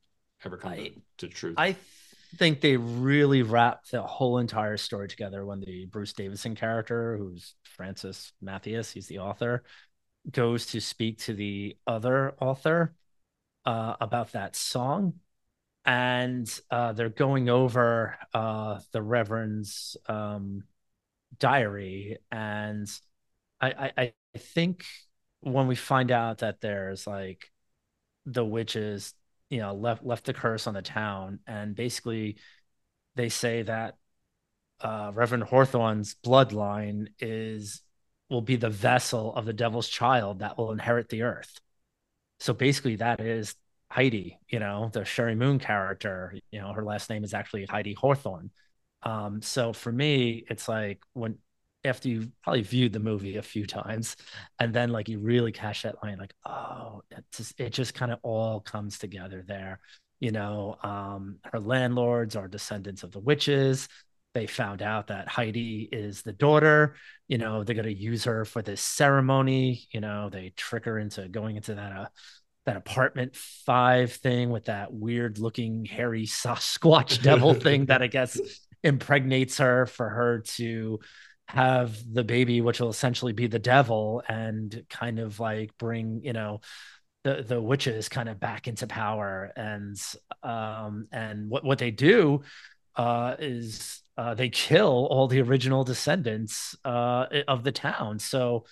ever come I, to, to truth. I think they really wrapped the whole entire story together when the Bruce Davison character, who's Francis Matthias, he's the author, goes to speak to the other author uh, about that song. And uh, they're going over uh, the Reverend's um, diary. And I, I, I think when we find out that there's like the witches you know left left the curse on the town and basically they say that uh, Reverend Hawthorne's bloodline is will be the vessel of the devil's child that will inherit the earth. So basically, that is Heidi. You know, the Sheri Moon character. You know, her last name is actually Heidi Hawthorne. Um, so for me, it's like when after you probably viewed the movie a few times and then like you really catch that line like oh it just, it just kind of all comes together there you know um her landlords are descendants of the witches they found out that heidi is the daughter you know they're going to use her for this ceremony you know they trick her into going into that uh, that apartment five thing with that weird looking hairy sasquatch devil thing that i guess impregnates her for her to have the baby, which will essentially be the devil, and kind of like bring, you know, the the witches kind of back into power. And um and what what they do uh is uh they kill all the original descendants uh of the town. So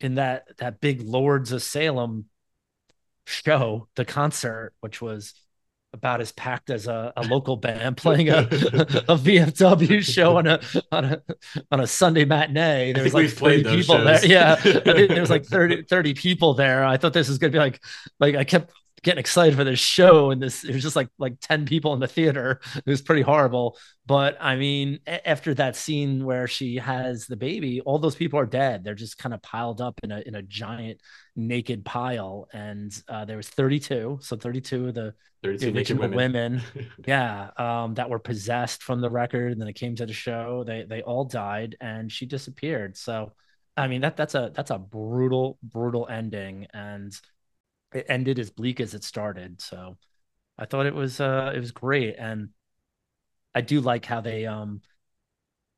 in that that big Lords of Salem show, the concert, which was about as packed as a, a local band playing a, a VFW show on a on a on a Sunday matinee. There was like 30 people shows. there. Yeah. there was like 30, 30 people there. I thought this was gonna be like like I kept getting excited for this show and this it was just like like 10 people in the theater. It was pretty horrible. But i mean after that scene where she has the baby all those people are dead. They're just kind of piled up in a in a giant naked pile. And uh, there was 32 so 32 of the, 32 the original women, women yeah um, that were possessed from the record and then it came to the show. They they all died and she disappeared. So i mean that that's a that's a brutal brutal ending. And it ended as bleak as it started. So I thought it was uh it was great. And I do like how they um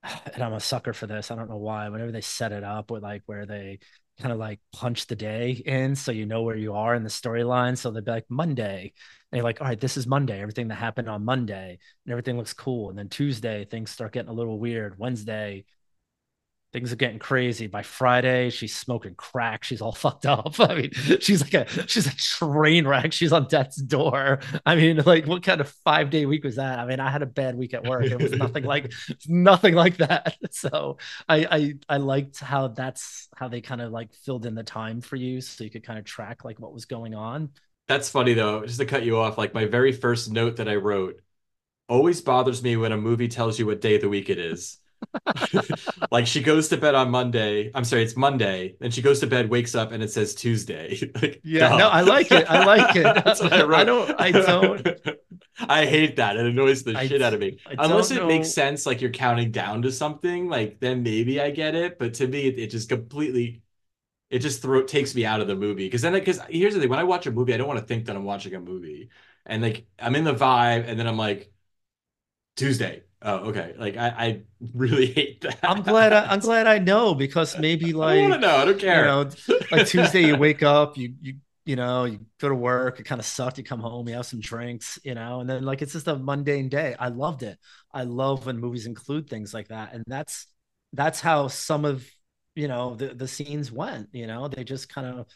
and I'm a sucker for this. I don't know why. Whenever they set it up with like where they kind of like punch the day in so you know where you are in the storyline. So they'd be like Monday. And you're like, all right, this is Monday. Everything that happened on Monday and everything looks cool. And then Tuesday, things start getting a little weird. Wednesday, things are getting crazy. By Friday, she's smoking crack. She's all fucked up. I mean, she's like a she's a train wreck. She's on death's door. I mean, like what kind of five day week was that? I mean, I had a bad week at work. It was nothing like nothing like that. So I I I liked how that's how they kind of like filled in the time for you so you could kind of track like what was going on. That's funny though, just to cut you off, like my very first note that I wrote always bothers me when a movie tells you what day of the week it is. like she goes to bed on Monday. I'm sorry, it's Monday. And she goes to bed, wakes up, and it says Tuesday. like, yeah, duh. no, I like it. I like it. That's what I, wrote. I don't. I don't. I hate that. It annoys the I, shit out of me. Unless it know. makes sense, like you're counting down to something, like then maybe I get it. But to me, it, it just completely, it just throw takes me out of the movie. Because then, because here's the thing: when I watch a movie, I don't want to think that I'm watching a movie, and like I'm in the vibe, and then I'm like Tuesday Oh, okay. Like I, I really hate that. I'm glad. I, am glad I know because maybe like I don't know. I don't care. You know, like Tuesday, you wake up, you you you know, you go to work, it kind of sucked. You come home, you have some drinks, you know, and then like it's just a mundane day. I loved it. I love when movies include things like that, and that's that's how some of you know the the scenes went. You know, they just kind of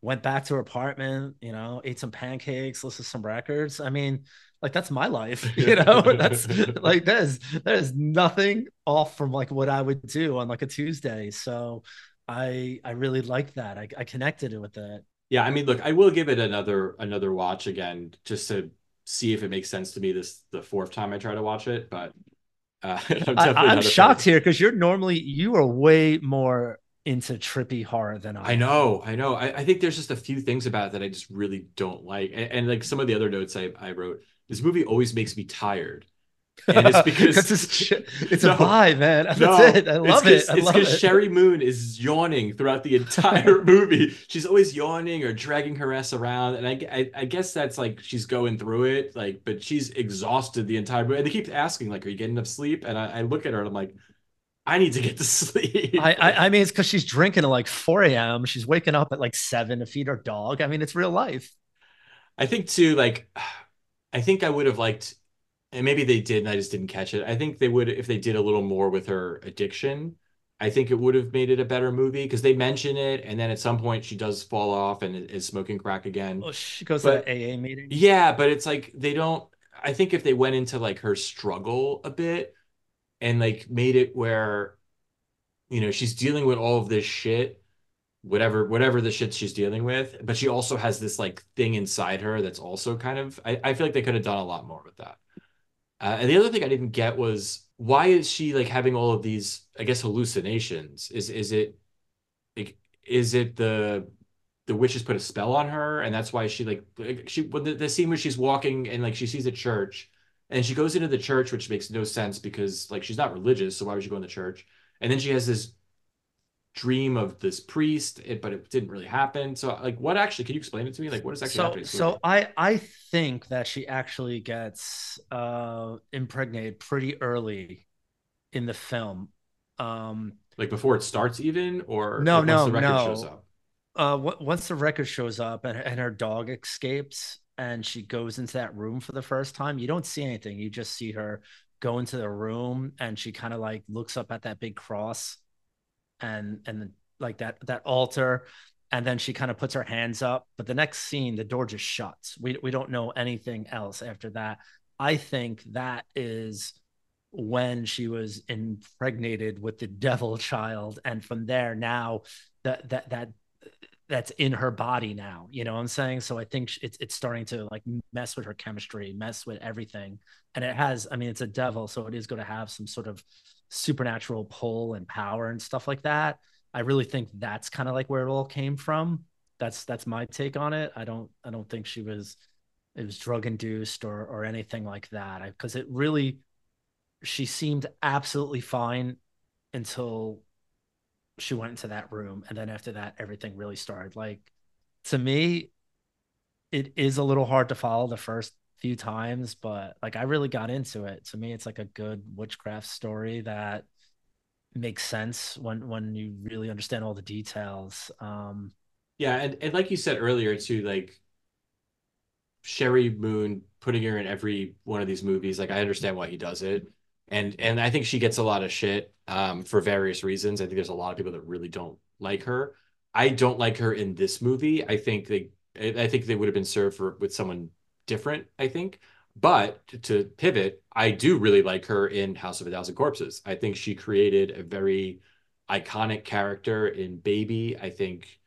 went back to her apartment, you know, ate some pancakes, listened to some records. I mean, like that's my life you know? That's like there's there's nothing off from like what i would do on like a tuesday. So i i really like that. I, I connected it with that yeah i mean look i will give it another another watch again just to see if it makes sense to me this the fourth time i try to watch it but uh, I'm, I, am shocked here because you're normally you are way more into trippy horror than I. I know, I know. I, I, think there's just a few things about it that I just really don't like, and, and like some of the other notes I, I wrote this movie always makes me tired. And it's because it's, it's no, a vibe, man. That's no, it. I love it. I it's because Sheri Moon is yawning throughout the entire movie. She's always yawning or dragging her ass around, and I, I, I, guess that's like she's going through it, like, but she's exhausted the entire movie. And they keep asking, like, "Are you getting enough sleep?" And I, I look at her and I'm like, I need to get to sleep. I, I, I mean, it's because she's drinking at like 4 a.m. She's waking up at like seven to feed her dog. I mean, it's real life. I think too, like I think I would have liked, and maybe they did, and I just didn't catch it. I think they would if they did a little more with her addiction. I think it would have made it a better movie because they mention it, and then at some point she does fall off and is smoking crack again. Well, she goes but, to an AA meeting. Yeah, but it's like they don't. I think if they went into like her struggle a bit and like made it where, you know, she's dealing with all of this shit whatever whatever the shit she's dealing with but she also has this like thing inside her that's also kind of i, I feel like they could have done a lot more with that. Uh, and the other thing i didn't get was why is she like having all of these i guess hallucinations? Is is it like is it the the witches put a spell on her and that's why she like she when the, the scene where she's walking and like she sees a church and she goes into the church which makes no sense because like she's not religious so why would she go in the church? And then she has this dream of this priest, it, but it didn't really happen. So, like, what actually? Can you explain it to me? Like, what is actually so, happening? So, I I think that she actually gets uh impregnated pretty early in the film. Um, like before it starts, even or no, no, no. Uh, once the record shows up and, and her dog escapes and she goes into that room for the first time, you don't see anything. You just see her go into the room and she kind of like looks up at that big cross and and like that that altar and then she kind of puts her hands up but the next scene the door just shuts we we don't know anything else after that i think that is when she was impregnated with the devil child and from there now that that that that's in her body now. You know what I'm saying? So I think it's it's starting to like mess with her chemistry, mess with everything. And it has, I mean, it's a devil, so it is going to have some sort of supernatural pull and power and stuff like that. I really think that's kind of like where it all came from. That's that's my take on it. I don't I don't think she was it was drug induced or or anything like that. Because it really she seemed absolutely fine until she went into that room and then after that everything really started like to me it is a little hard to follow the first few times but like i really got into it to me it's like a good witchcraft story that makes sense when when you really understand all the details um yeah and, and like you said earlier too like Sheri moon putting her in every one of these movies like i understand why he does it and and I think she gets a lot of shit um, for various reasons. I think there's a lot of people that really don't like her. I don't like her in this movie. I think they I think they would have been served for with someone different. I think, but to pivot, I do really like her in House of a Thousand Corpses. I think she created a very iconic character in Baby. I think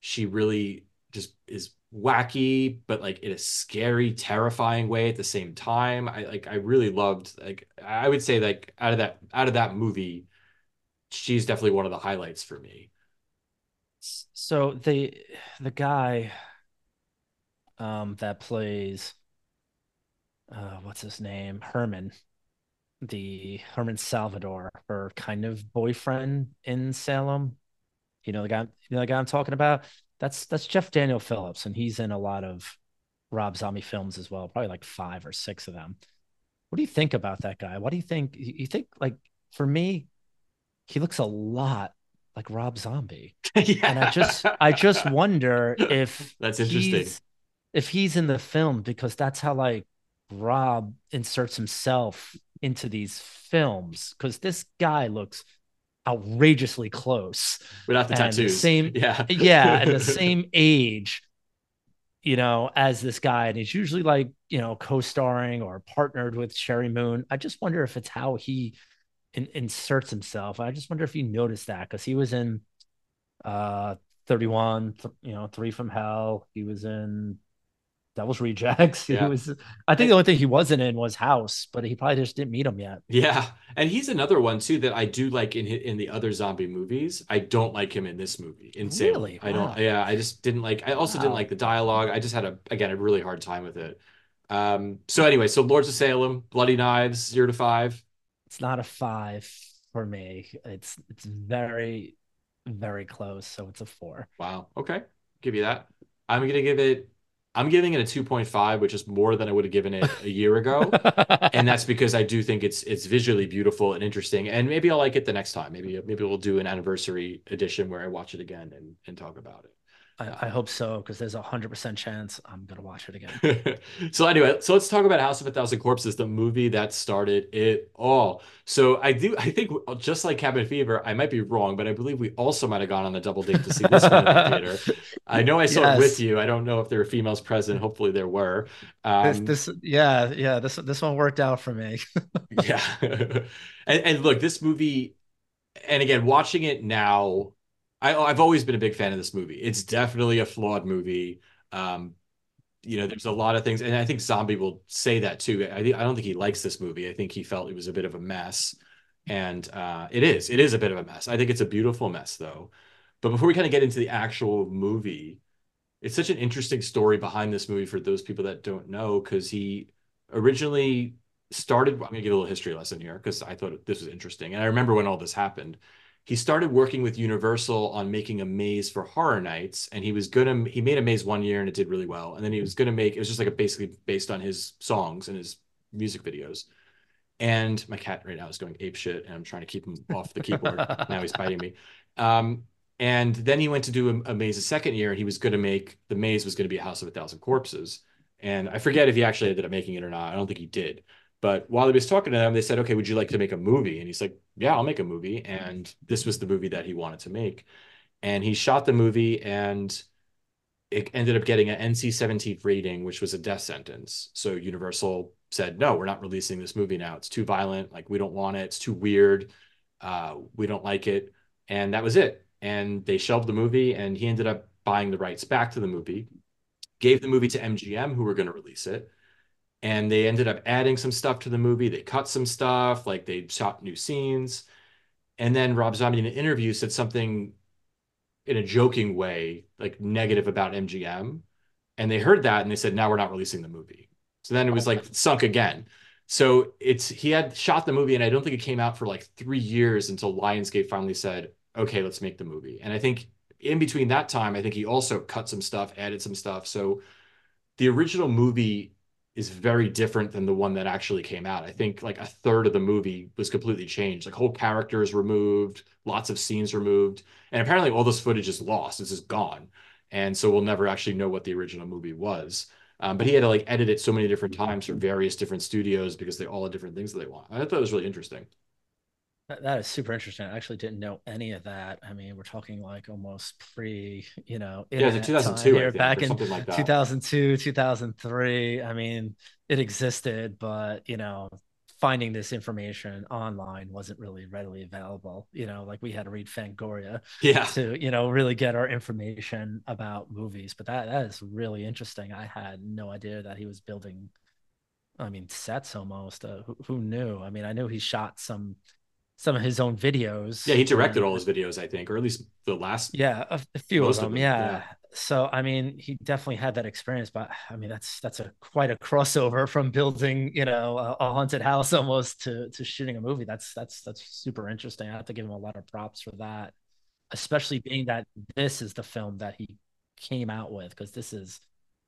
she really just is wacky but like in a scary terrifying way at the same time i like i really loved like i would say like out of that out of that movie she's definitely one of the highlights for me so the the guy um that plays uh what's his name herman the herman salvador her kind of boyfriend in salem you know the guy you know the guy i'm talking about that's that's Jeff Daniel Phillips, and he's in a lot of Rob Zombie films as well, probably like five or six of them. What do you think about that guy? What do you think? You think like for me, he looks a lot like Rob Zombie, yeah. and I just I just wonder if that's interesting. If he's in the film because that's how like Rob inserts himself into these films because this guy looks outrageously close without the tattoos. The same, yeah, yeah, and the same age, you know, as this guy, and he's usually like you know co-starring or partnered with Sheri Moon. I just wonder if it's how he in, inserts himself. I just wonder if you noticed that because he was in uh 31, th- you know, Three from Hell. He was in Devil's Rejects. Yeah. He was. I think the only thing he wasn't in was House, but he probably just didn't meet him yet. Yeah, and he's another one too that I do like in in the other zombie movies. I don't like him in this movie. In really, wow. I don't. Yeah, I just didn't like. I also wow. didn't like the dialogue. I just had a again a really hard time with it. Um. So anyway, so Lords of Salem, Bloody Knives, zero to five. It's not a five for me. It's it's very very close. So it's a four. Wow. Okay, give you that. I'm gonna give it I'm giving it a 2.5, which is more than I would have given it a year ago. and that's because I do think it's it's visually beautiful and interesting. And maybe I'll like it the next time. Maybe maybe we'll do an anniversary edition where I watch it again and, and talk about it. I, I hope so because there's a hundred percent chance I'm gonna watch it again. so anyway, so let's talk about House of a Thousand Corpses, the movie that started it all. So I do, I think just like Cabin Fever, I might be wrong, but I believe we also might have gone on the double date to see this one in the theater. I know I saw yes. it with you. I don't know if there were females present. Hopefully there were. Um, this, this, yeah, yeah, this this one worked out for me. yeah, and, and look, this movie, and again, watching it now I, I've always been a big fan of this movie. It's definitely a flawed movie. Um, you know, there's a lot of things, and I think Zombie will say that too. I, I don't think he likes this movie. I think he felt it was a bit of a mess, and uh, it is. It is a bit of a mess. I think it's a beautiful mess, though. But before we kind of get into the actual movie, it's such an interesting story behind this movie for those people that don't know, because he originally started. I'm gonna give a little history lesson here because I thought this was interesting, and I remember when all this happened he started working with Universal on making a maze for Horror Nights, and he was gonna he made a maze one year and it did really well, and then he was gonna make it was just like a basically based on his songs and his music videos. And my cat right now is going ape shit, and I'm trying to keep him off the keyboard. now he's biting me. Um, and then he went to do a, a maze a second year, and he was to make the maze was to be a House of a Thousand Corpses. And I forget if he actually ended up making it or not. I don't think he did. But while he was talking to them, they said, okay, would you like to make a movie? And he's like, yeah, I'll make a movie. And this was the movie that he wanted to make. And he shot the movie and it ended up getting an NC 17 rating, which was a death sentence. So Universal said, no, we're not releasing this movie now. It's too violent. Like, we don't want it. It's too weird. Uh, we don't like it. And that was it. And they shelved the movie and he ended up buying the rights back to the movie, gave the movie to MGM, who were going to release it. And they ended up adding some stuff to the movie. They cut some stuff, like they shot new scenes. And then Rob Zombie in an interview said something in a joking way, like negative about MGM. And they heard that and they said, now we're not releasing the movie. So then it was like sunk again. So it's he had shot the movie, and I don't think it came out for like three years until Lionsgate finally said, okay, let's make the movie. And I think in between that time, I think he also cut some stuff, added some stuff. So the original movie is very different than the one that actually came out. I think like a third of the movie was completely changed. Like whole characters removed, lots of scenes removed, and apparently all this footage is lost. It's just gone, and so we'll never actually know what the original movie was. Um, but he had to like edit it so many different times for various different studios because they all had different things that they want. I thought it was really interesting. That is super interesting. I actually didn't know any of that. I mean, we're talking like almost pre, you know, yeah, 2002 here, think, back in like 2002, 2003. I mean, it existed, but you know, finding this information online wasn't really readily available. You know, like we had to read Fangoria, yeah, to you know really get our information about movies. But that that is really interesting. I had no idea that he was building. I mean, sets almost. Uh, who, who knew? I mean, I knew he shot some some of his own videos. Yeah, he directed all his videos, I think, or at least the last. Yeah, a, a few of them. Of them yeah. yeah. So I mean, he definitely had that experience, but I mean, that's that's a quite a crossover from building, you know, a, a, haunted house almost to to shooting a movie. That's that's that's super interesting. I have to give him a lot of props for that, especially being that this is the film that he came out with because this is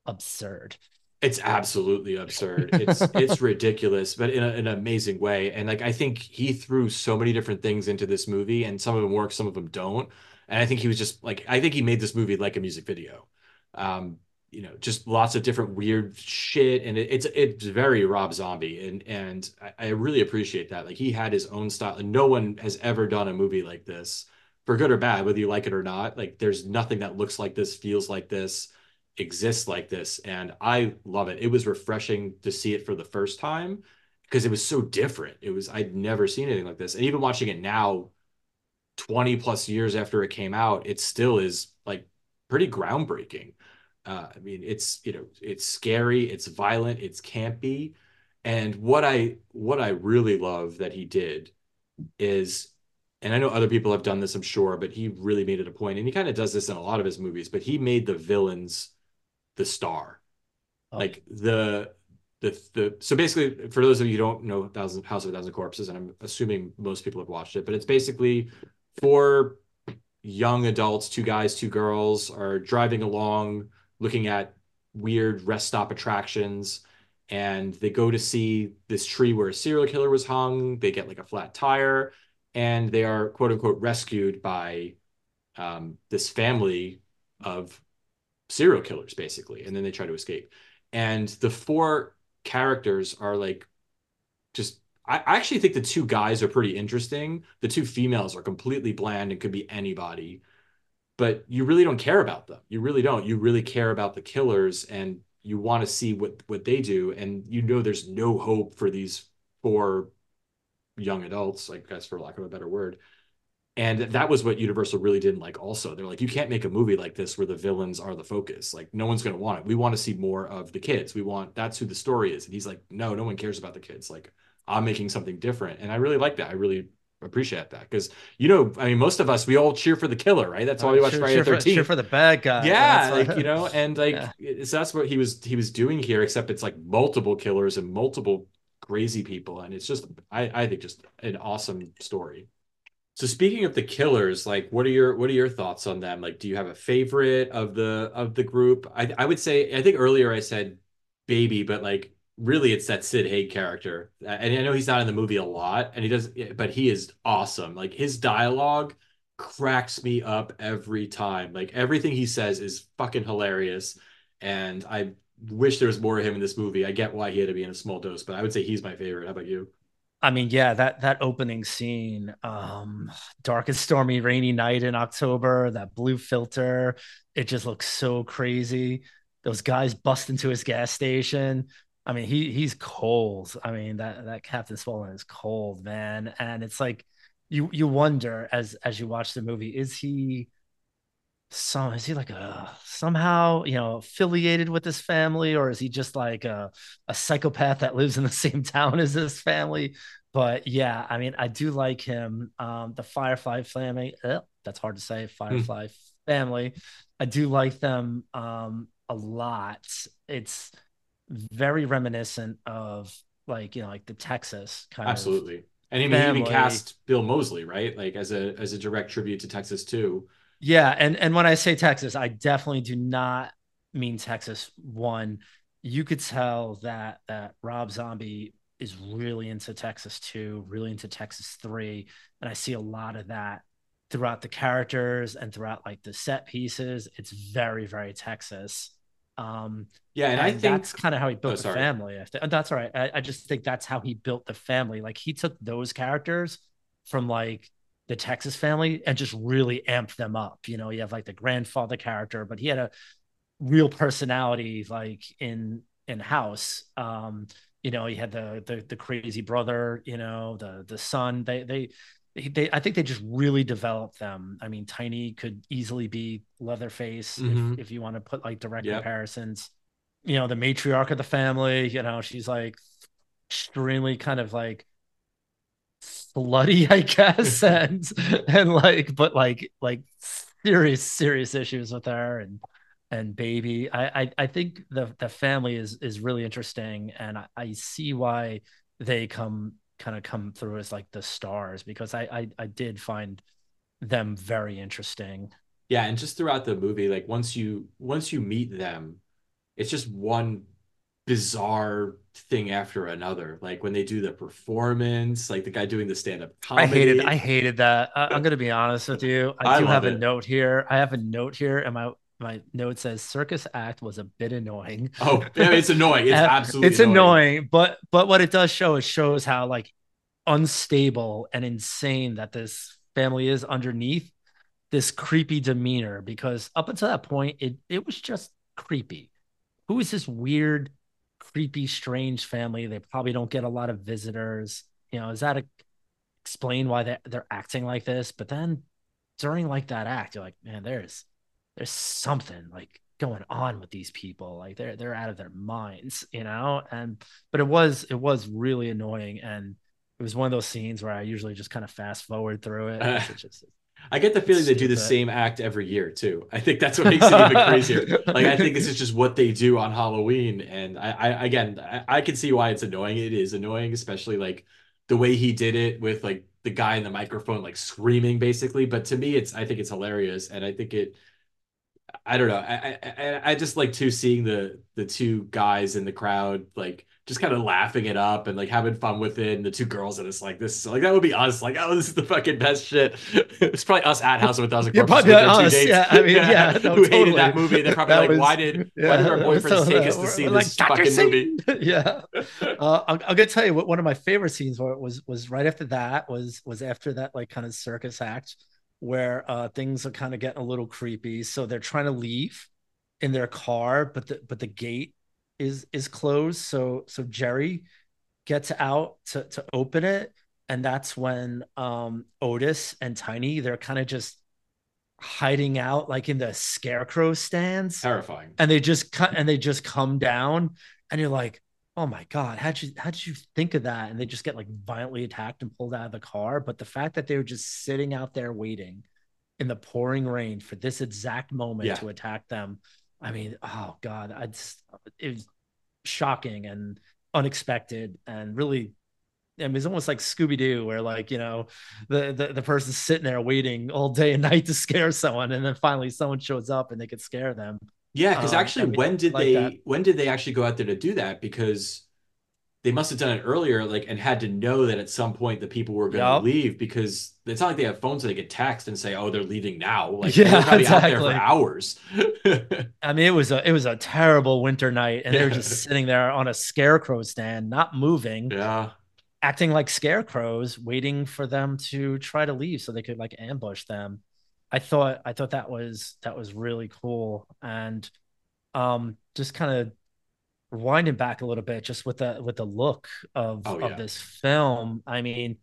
absurd. It's absolutely absurd. It's it's ridiculous, but in, a, in an amazing way. And like I think he threw so many different things into this movie, and some of them work, some of them don't. And I think he was just like I think he made this movie like a music video. Um, you know, just lots of different weird shit, and it, it's it's very Rob Zombie, and and I, I really appreciate that. Like he had his own style, and no one has ever done a movie like this, for good or bad, whether you like it or not. Like there's nothing that looks like this, feels like this exists like this and i love it. It was refreshing to see it for the first time because it was so different. It was i'd never seen anything like this. And even watching it now 20 plus years after it came out it still is like pretty groundbreaking. Uh, i mean it's you know it's scary it's violent it's campy. And what i what i really love that he did is and I know other people have done this, I'm sure, but he really made it a point, and he kind of does this in a lot of his movies. But he made the villains the star. Oh. Like the the the so basically for those of you who don't know Thousand House of a Thousand Corpses, and I'm assuming most people have watched it, but it's basically four young adults, two guys, two girls, are driving along looking at weird rest stop attractions and they go to see this tree where a serial killer was hung. They get like a flat tire, and they are quote unquote rescued by um, this family of serial killers basically and then they try to escape. And the four characters are like just I, actually think the two guys are pretty interesting. The two females are completely bland and could be anybody but you really don't care about them. You really don't. You really care about the killers and you want to see what what they do and you know there's no hope for these four young adults i guess for lack of a better word and that was what universal really didn't like also. They're like you can't make a movie like this where the villains are the focus. Like no one's going to want it. We want to see more of the kids. We want that's who the story is. And he's like no no one cares about the kids. Like i'm making something different. And i really like that. I really appreciate that. Because you know i mean most of us we all cheer for the killer right? That's why we uh, watch cheer, friday cheer 13 for, cheer for the bad guy. Yeah like you know and like yeah. so that's what he was he was doing here except it's like multiple killers and multiple crazy people. And it's just i i think just an awesome story so speaking of the killers, like what are your what are your thoughts on them? Like do you have a favorite of the of the group? I I would say I think earlier I said baby, but like really it's that Sid Haig character. And I know he's not in the movie a lot and he does but he is awesome. Like his dialogue cracks me up every time. Like everything he says is fucking hilarious and I wish there was more of him in this movie. I get why he had to be in a small dose, but I would say he's my favorite. How about you? I mean, yeah, that that opening scene, um, dark and stormy, rainy night in October, that blue filter, it just looks so crazy. Those guys bust into his gas station. I mean, he he's cold. I mean, that that Captain Spaulding is cold, man. And it's like you you wonder as as you watch the movie, is he some is he like a somehow you know affiliated with this family or is he just like a, a psychopath that lives in the same town as this family? But yeah i mean i do like him um the firefly family uh, that's hard to say firefly mm. family. I do like them um a lot. It's very reminiscent of like you know like the texas kind absolutely. of absolutely. And he even cast bill moseley right? Like as a as a direct tribute to texas two yeah, and and when I say Texas, I definitely do not mean Texas one. You could tell that that Rob Zombie is really into Texas two, really into Texas three, and I see a lot of that throughout the characters and throughout like the set pieces. It's very very Texas. Um, yeah, and, and I think that's kind of how he built oh, the family. That's all right. I, I just think that's how he built the family. Like he took those characters from like the Texas family and just really amped them up. You know, you have like the grandfather character, but he had a real personality like in in house. Um, you know, he had the the the crazy brother, you know, the the son. They they they I think they just really developed them. I mean, Tiny could easily be Leatherface mm-hmm. if, if you want to put like direct yep. comparisons. You know, the matriarch of the family, you know, she's like extremely kind of like slutty, I guess, and and like, but like like serious serious issues with her and and baby. I I, I think the the family is is really interesting, and I, I see why they come kind of come through as like the stars because I, I I did find them very interesting. Yeah, and just throughout the movie, like once you once you meet them, it's just one bizarre thing after another. Like when they do the performance, like the guy doing the stand up comedy. I hated, I hated that. I, am gonna be honest with you. I, I do have it. a note here. I have a note here, and my my note says circus act was a bit annoying. Oh, yeah, it's annoying. It's absolutely it's annoying. annoying. But but what it does show is shows how like unstable and insane that this family is underneath this creepy demeanor. Because up until that point, it it was just creepy. Who is this weird creepy, strange family. They probably don't get a lot of visitors. You know, is that a, explain why they they're acting like this? But then during like that act, you're like, man, there's there's something like going on with these people. Like they're they're out of their minds, you know. And but it was it was really annoying, and it was one of those scenes where I usually just kind of fast forward through it. Uh, just, I get the feeling Stupid. they do the same act every year too. I think that's what makes it even crazier. Like I think this is just what they do on Halloween, and I, I again, I, I can see why it's annoying. It is annoying, especially like the way he did it with like the guy in the microphone like screaming basically. But to me, it's I think it's hilarious, and I think it. I don't know. I I, I just like to seeing the the two guys in the crowd like just kind of laughing it up and like having fun with it. And the two girls, and it's like this, like that would be us. Like, oh, this is the fucking best shit. it's probably us at House of a Thousand Corpses. Yeah, probably us. Yeah, I mean, yeah, yeah no, who totally. hated that movie. They're probably that like, was, why did yeah, why did our boyfriends take us to see like, this fucking movie? yeah, uh, I'm, I'm, gonna tell you what one of my favorite scenes was was right after that was was after that like kind of circus act where uh, things are kind of getting a little creepy. So they're trying to leave in their car, but the but the gate is is closed. So so Jerry gets out to to open it, and that's when um Otis and Tiny they're kind of just hiding out like in the scarecrow stands. Terrifying. And they just cut and they just come down, and you're like, oh my god, how'd you how'd you think of that? And they just get like violently attacked and pulled out of the car. But the fact that they were just sitting out there waiting in the pouring rain for this exact moment yeah. to attack them I mean, oh god, I just it was shocking and unexpected and really I mean, it's almost like Scooby Doo, where like you know, the, the the person's sitting there waiting all day and night to scare someone, and then finally someone shows up and they could scare them. Yeah, because um, actually, I mean, when did like they that. when did they actually go out there to do that? Because they must have done it earlier, like, and had to know that at some point the people were going to yep. leave because it's not like they have phones that they get text and say, "Oh, they're leaving now." Like, yeah, they're exactly. out there for hours. I mean, it was a it was a terrible winter night, and yeah. they were just sitting there on a scarecrow stand, not moving. Yeah, acting like scarecrows, waiting for them to try to leave so they could like ambush them. I thought I thought that was that was really cool, and um, just kind of winding back a little bit just with the with the look of oh, yeah. of this film i mean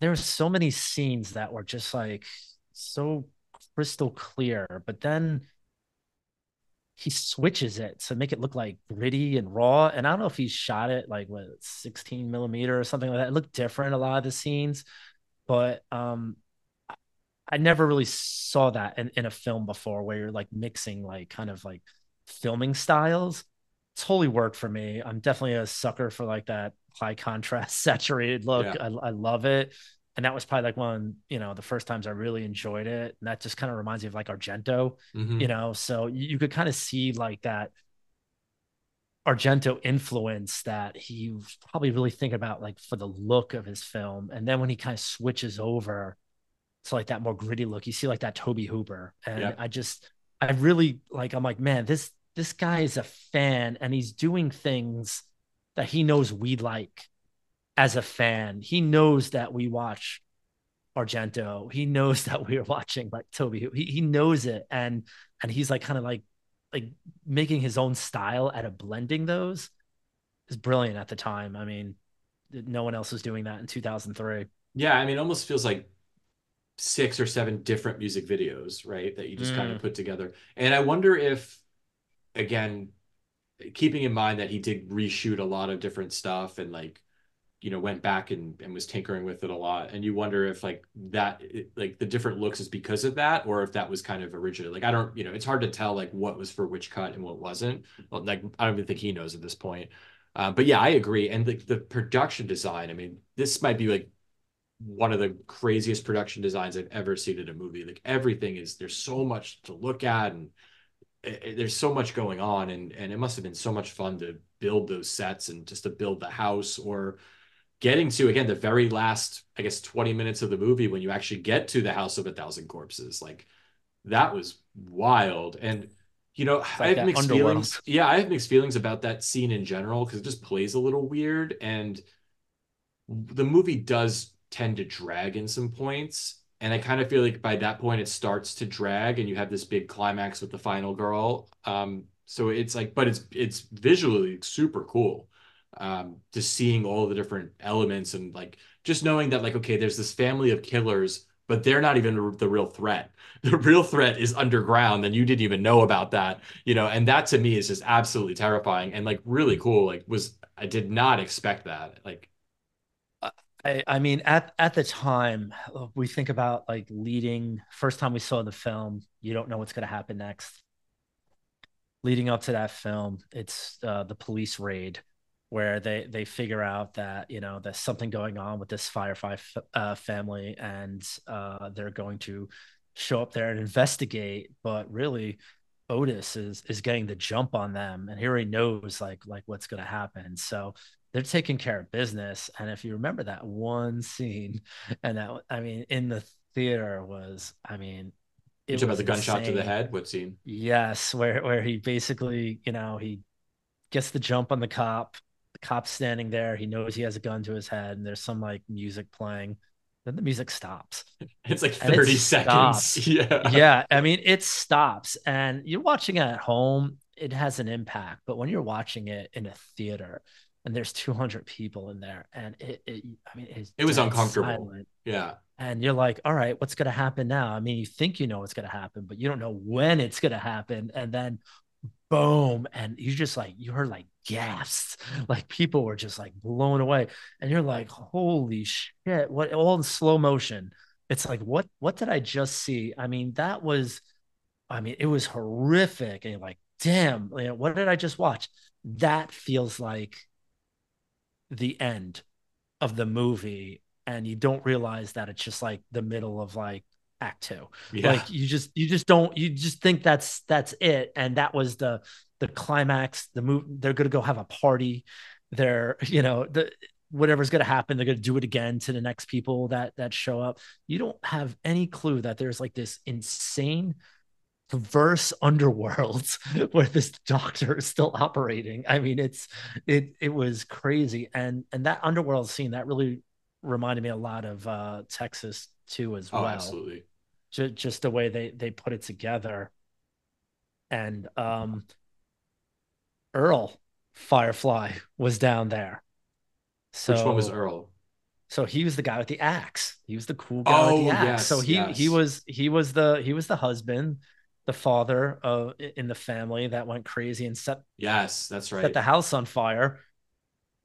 there were so many scenes that were just like so crystal clear, but then he switches it to make it look like gritty and raw. And I don't know if he shot it like what 16 millimeter or something like that. It looked different a lot of the scenes, but um I never really saw that in, in a film before where you're like mixing like kind of like filming styles. Totally worked for me. I'm definitely a sucker for like that high contrast saturated look. Yeah. I, I love it and that was probably like one you know the first times i really enjoyed it and that just kind of reminds me of like argento mm-hmm. you know so you, you could kind of see like that argento influence that he was probably really thinking about like for the look of his film and then when he kind of switches over to like that more gritty look you see like that Tobe hooper and yep. i just i really like i'm like man this this guy is a fan and he's doing things that he knows we like as a fan. He knows that we watch Argento. He knows that we are watching like Tobe. He he knows it, and and he's like kind of like like making his own style out of blending those is brilliant at the time. I mean, no one else was doing that in 2003. Yeah, I mean, it almost feels like six or seven different music videos, right? That you just mm. kind of put together. And I wonder if, again, keeping in mind that he did reshoot a lot of different stuff and like you know went back and, and was tinkering with it a lot. And you wonder if like that like the different looks is because of that or if that was kind of originally like i don't you know it's hard to tell like what was for which cut and what wasn't. Like i don't even think he knows at this point. Uh, but yeah i agree. And the, the production design i mean this might be like one of the craziest production designs i've ever seen in a movie. Like everything is there's so much to look at and it, it, there's so much going on and and it must have been so much fun to build those sets and just to build the house or getting to again the very last i guess 20 minutes of the movie when you actually get to the house of a thousand corpses. Like that was wild. And you know like i have mixed feelings yeah i have mixed feelings about that scene in general because it just plays a little weird and the movie does tend to drag in some points and i kind of feel like by that point it starts to drag and you have this big climax with the final girl. Um so it's like but it's it's visually super cool um, just seeing all the different elements and like just knowing that like okay there's this family of killers but they're not even the real threat. The real threat is underground and you didn't even know about that you know? And that to me is just absolutely terrifying and like really cool. Like was i did not expect that. Like I, I mean at at the time we think about like leading first time we saw the film you don't know what's going to happen next. Leading up to that film it's uh, the police raid where they they figure out that you know there's something going on with this Firefly uh, family and uh, they're going to show up there and investigate but really Otis is is getting the jump on them and he already knows like like what's going to happen. So they're taking care of business and if you remember that one scene and that I mean in the theater was I mean it about the gunshot to the head what scene yes where where he basically you know he gets the jump on the cop the cop's standing there. He knows he has a gun to his head, and there's some like music playing. Then the music stops. It's like 30 it seconds. Stops. Yeah. Yeah. I mean, it stops. And you're watching it at home, it has an impact. But when you're watching it in a theater and there's 200 people in there, and it, it I mean, it was uncomfortable. Silent. Yeah. And you're like, all right, what's going to happen now? I mean, you think you know what's going to happen, but you don't know when it's going to happen. And then boom and you just like you heard like gasps like people were just like blown away and you're like holy shit what all in slow motion it's like what what did i just see i mean that was i mean it was horrific and you're like damn you know, what did i just watch that feels like the end of the movie and you don't realize that it's just like the middle of like act two. Yeah. like you just you just don't you just think that's that's it. And that was the the climax the move they're gonna go have a party. They're you know the whatever's to happen they're to do it again to the next people that that show up. You don't have any clue that there's like this insane perverse underworld where this doctor is still operating i mean it's it it was crazy and and that underworld scene that really reminded me a lot of uh texas two as oh, well. Absolutely. Just, just the way they they put it together. And um Earl Firefly was down there. So Which one was Earl? So he was the guy with the axe. He was the cool guy oh, with the axe. Yes, so he yes. he was he was the he was the husband, the father of in the family that went crazy and set yes that's right set the house on fire.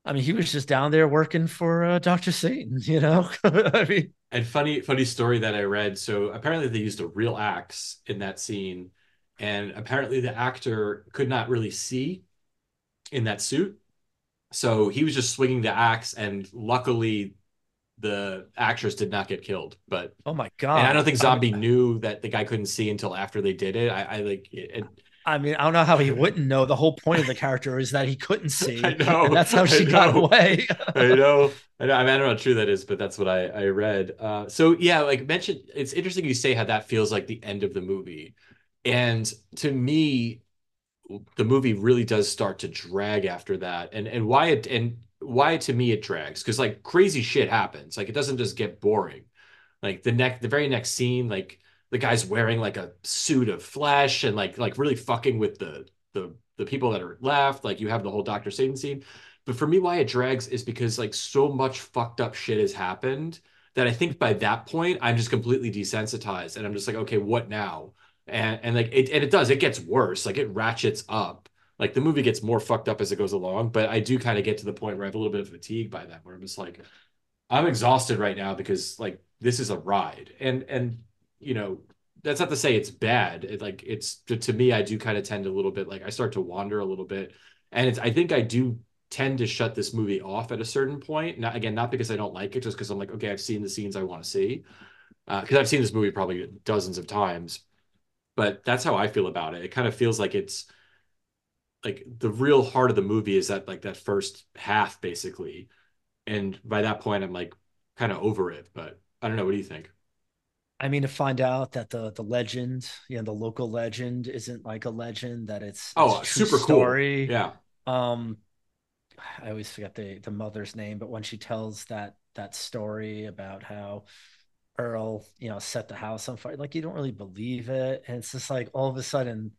I mean, he was just down there working for uh, Doctor Satan, you know. I mean, and funny funny story that I read. So apparently they used a real axe in that scene, and apparently the actor could not really see in that suit, so he was just swinging the axe, and luckily the actress did not get killed. But oh my god! And I don't think Zombie I mean, knew that the guy couldn't see until after they did it. I, I like it, I mean, I don't know how he wouldn't know. The whole point of the character is that he couldn't see. I know. That's how she got away. I know. I know. I, mean, I don't know how true that is, but that's what I, I read. Uh, so yeah, like mentioned, it's interesting you say how that feels like the end of the movie. And to me, the movie really does start to drag after that. And and why it and why to me it drags because like crazy shit happens. Like it doesn't just get boring. Like the next, the very next scene, like the guy's wearing like a suit of flesh and like like really fucking with the the the people that are left. Like you have the whole Doctor Satan scene. But for me, why it drags is because like so much fucked up shit has happened that I think by that point I'm just completely desensitized and I'm just like, okay, what now? And and like it and it does, it gets worse. Like it ratchets up like the movie gets more fucked up as it goes along but i do kind of get to the point where i have a little bit of fatigue by that where i'm just like i'm exhausted right now because like this is a ride. And and you know that's not to say it's bad. It, like it's to, to me i do kind of tend a little bit like i start to wander a little bit. And it's i think i do tend to shut this movie off at a certain point. Not again not because i don't like it just because i'm like okay i've seen the scenes i want to see. Because uh, i've seen this movie probably dozens of times. But that's how i feel about it. It kind of feels like it's like the real heart of the movie is that like that first half basically. And by that point i'm like kind of over it but i don't know. What do you think? I mean to find out that the the legend you know the local legend isn't like a legend that it's, oh it's super story. cool yeah. Um i always forget the the mother's name but when she tells that that story about how earl you know set the house on fire like you don't really believe it. And it's just like all of a sudden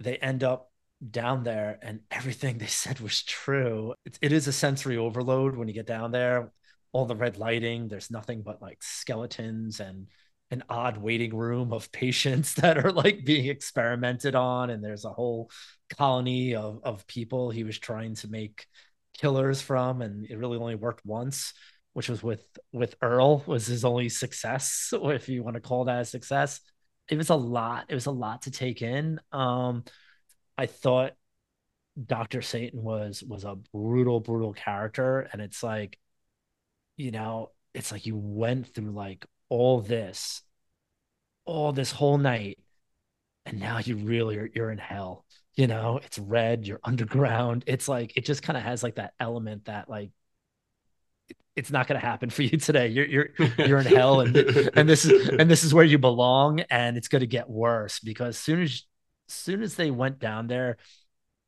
they end up down there and everything they said was true. It, it is a sensory overload when you get down there. All the red lighting, there's nothing but like skeletons and an odd waiting room of patients that are like being experimented on. And there's a whole colony of, of people he was trying to make killers from. And it really only worked once, which was with with Earl was his only success, if you want to call that a success. It was a lot. It was a lot to take in. Um, I thought Dr. Satan was was a brutal, brutal character. And it's like, you know, it's like you went through like all this, all this whole night, and now you really are you're in hell. You know, it's red, you're underground. It's like it just kind of has like that element that like it's not going to happen for you today. You're you're you're in hell, and and this is and this is where you belong, and it's going to get worse because as soon as soon as they went down there,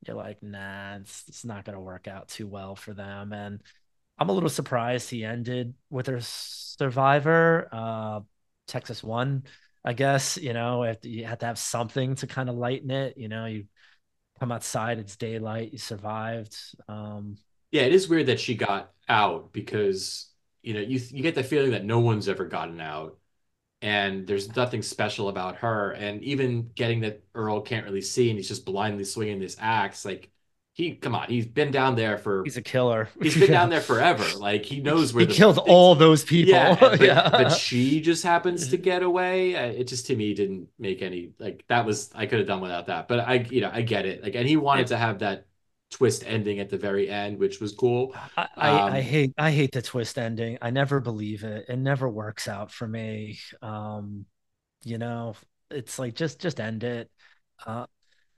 you're like, nah, it's, it's not going to work out too well for them. And I'm a little surprised he ended with a survivor. Uh, Texas one, I guess. You know, you have to have something to kind of lighten it. You know, you come outside, it's daylight, you survived. Um, yeah, it is weird that she got out because you know you you get the feeling that no one's ever gotten out and there's nothing special about her. And even getting that Earl can't really see and he's just blindly swinging this axe, like he, come on, he's been down there for. He's a killer. He's been yeah. down there forever. Like he knows where he killed things, all those people. Yeah, but, yeah. but she just happens to get away. Uh, it just to me didn't make any like that was I could have done without that. But I, you know, I get it. Like, and he wanted to have that twist ending at the very end, which was cool. I, I, um, I, hate I hate the twist ending. I never believe it. It never works out for me. Um, you know, it's like just just end it. Uh,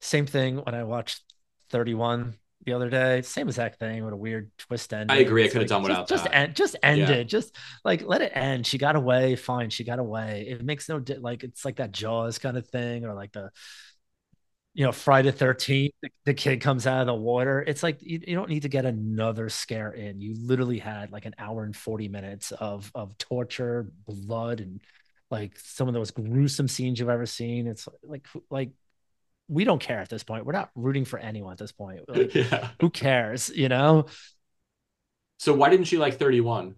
same thing when I watched 31 the other day. Same exact thing with a weird twist ending. I agree. I could have done without just, that. Just end, just end yeah. it. Just like let it end. She got away. Fine. She got away. It makes no di- like it's like that Jaws kind of thing, or like the you know, Friday the 13th, the, kid comes out of the water. It's like you, you don't need to get another scare in. You literally had like an hour and 40 minutes of of torture, blood, and like some of the most gruesome scenes you've ever seen. It's like like we don't care at this point. We're not rooting for anyone at this point. Like, yeah. Who cares, you know? So why didn't you like 31?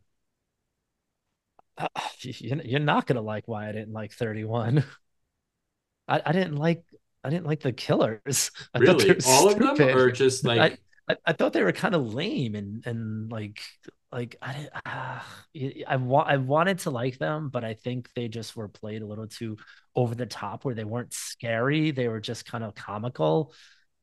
uh, you're not gonna like why I didn't like 31. I, I didn't like I didn't like the killers. I really, all stupid. of them, are just like I, I, thought they were kind of lame and and like like I uh, I want I wanted to like them, but I think they just were played a little too over the top, where they weren't scary. They were just kind of comical.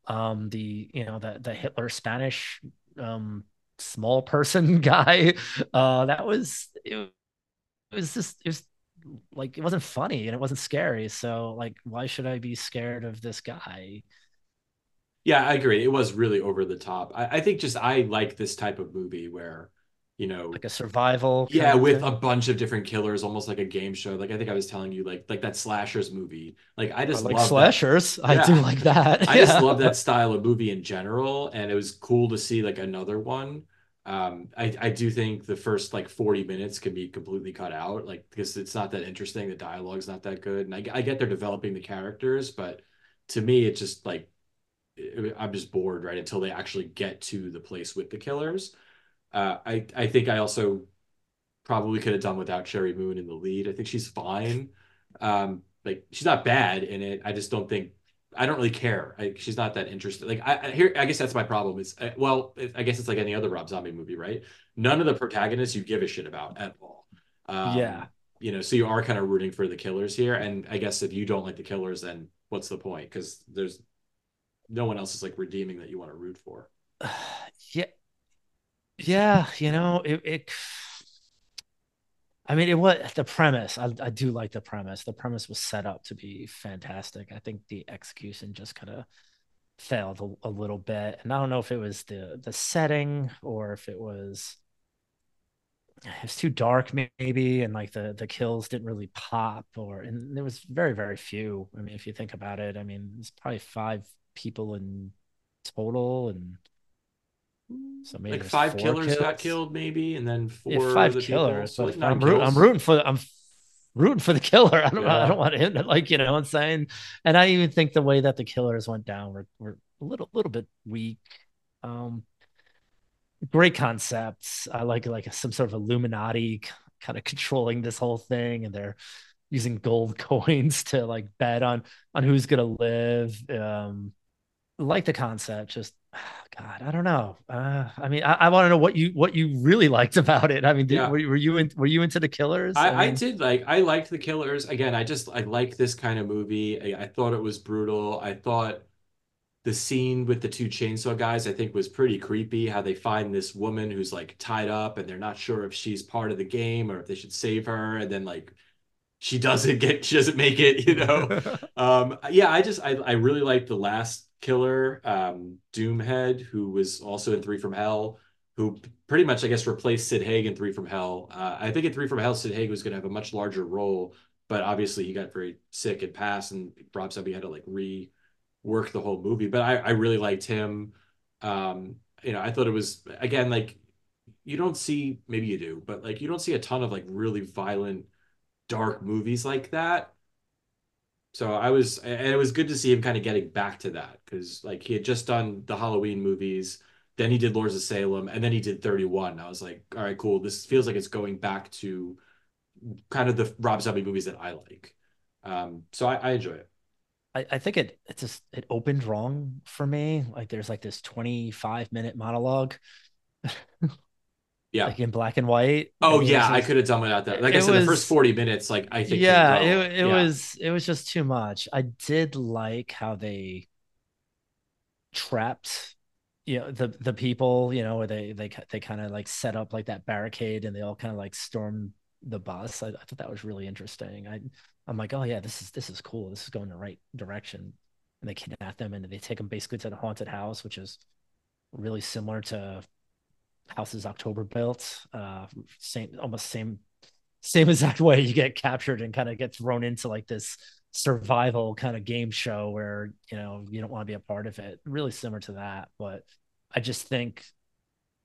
Um, the you know the the Hitler Spanish um small person guy, uh, that was it, it was just it was like it wasn't funny and it wasn't scary. So like, why should I be scared of this guy? Yeah, I agree. It was really over the top. I, I think just I like this type of movie where you know like a survival yeah with a bunch of different killers almost like a game show like i think i was telling you like like that slashers movie like i just I like slashers i do like that i yeah. just love that style of movie in general and it was cool to see like another one um, I, I do think the first like 40 minutes can be completely cut out, like because it's not that interesting. The dialogue's not that good, and I, I get they're developing the characters, but to me, it's just like I'm just bored right until they actually get to the place with the killers. Uh, I I think I also probably could have done without Sheri Moon in the lead. I think she's fine. Um, like she's not bad in it. I just don't think I don't really care. I, she's not that interested. Like I, I here, I guess that's my problem. Is uh, well, I guess it's like any other Rob Zombie movie, right? None of the protagonists you give a shit about at all. Um, yeah. You know, so you are kind of rooting for the killers here, and I guess if you don't like the killers, then what's the point? Because there's no one else is like redeeming that you want to root for. yeah, yeah. You know, it, it I mean, it was the premise. I, I do like the premise. The premise was set up to be fantastic. I think the execution just kind of failed a, a, little bit, and I don't know if it was the the setting or if it was it was too dark, maybe, and like the the kills didn't really pop, or and there was very very few. I mean, if you think about it, I mean, it's probably five people in total, and so maybe like five killers kills. got killed, maybe, and then four yeah, five killers. So like I'm, root, I'm, rooting for I'm rooting for the killer. I don't yeah. I don't want him to like you know what I'm saying. And I even think the way that the killers went down were, were a little little bit weak. Um, great concepts. I like like some sort of Illuminati kind of controlling this whole thing, and they're using gold coins to like bet on on who's gonna live. Um, like the concept, just God, I don't know. Uh, I mean, I, I want to know what you what you really liked about it. I mean, did, yeah. were, were, you in, were you into the Killers? I, I, mean... I, did like I liked the Killers. Again, I just I like this kind of movie. I, I, thought it was brutal. I thought the scene with the two chainsaw guys I think was pretty creepy. How they find this woman who's like tied up and they're not sure if she's part of the game or if they should save her, and then like she doesn't get she doesn't make it. You know, um, yeah. I just I I really liked the last killer, um, Doomhead, who was also in Three from Hell, who pretty much, I guess, replaced Sid Haig in Three from Hell. Uh, I think in Three from Hell, Sid Haig was going to have a much larger role, but obviously he got very sick and passed, and Rob Zombie had to like rework the whole movie. But I, I really liked him. Um, you know, I thought it was again like you don't see maybe you do, but like you don't see a ton of like really violent, dark movies like that so I was, and it was good to see him kind of getting back to that because like he had just done the Halloween movies, then he did Lords of Salem, and then he did 31. I was like, all right, cool. This feels like it's going back to kind of the Rob Zombie movies that I like. Um, so I, I enjoy it. I, I think it it just it opened wrong for me. Like there's like this 25 minute monologue. yeah. like in black and white oh yeah i could have done without that. Like i said was, the first 40 minutes like i think yeah it, it yeah. was it was just too much. I did like how they trapped you know the the people you know where they they they kind of like set up like that barricade and they all kind of like storm the bus. I, I thought that was really interesting. I i'm like oh yeah this is this is cool. This is going the right direction. And they kidnap them and they take them basically to the haunted house which is really similar to houses October built. Uh, same, almost same, same exact way you get captured and kind of get thrown into like this survival kind of game show where you know you don't want to be a part of it. Really similar to that, but I just think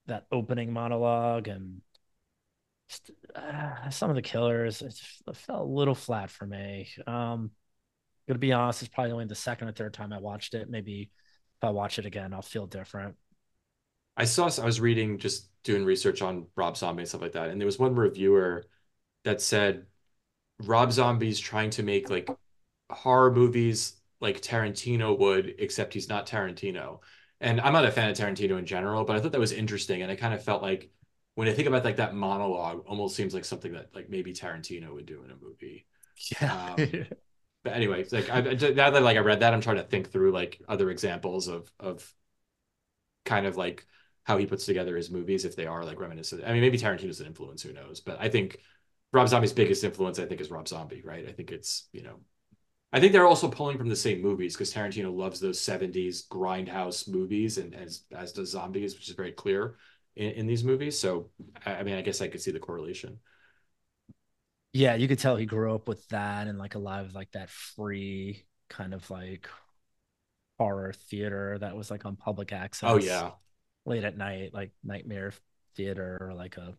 that opening monologue and just, uh, some of the killers it, it felt a little flat for me. Um, gonna be honest, it's probably only the second or third time I watched it. Maybe if I watch it again, I'll feel different. I saw I was reading just doing research on Rob Zombie and stuff like that, and there was one reviewer that said Rob Zombie's trying to make like horror movies like Tarantino would, except he's not Tarantino. And I'm not a fan of Tarantino in general, but I thought that was interesting. And I kind of felt like when I think about like that monologue, almost seems like something that like maybe Tarantino would do in a movie. Yeah. Um, but anyway, like I, now that like I read that, I'm trying to think through like other examples of of kind of like how he puts together his movies if they are like reminiscent. I mean, maybe Tarantino's an influence, who knows? But I think Rob Zombie's biggest influence, I think, is Rob Zombie, right? I think it's you know, I think they're also pulling from the same movies because Tarantino loves those '70s grindhouse movies, and as as does Zombies, which is very clear in, in these movies. So, I mean, I guess I could see the correlation. Yeah, you could tell he grew up with that and like a lot of like that free kind of like horror theater that was like on public access. Oh yeah. Late at night, like Nightmare Theater or like a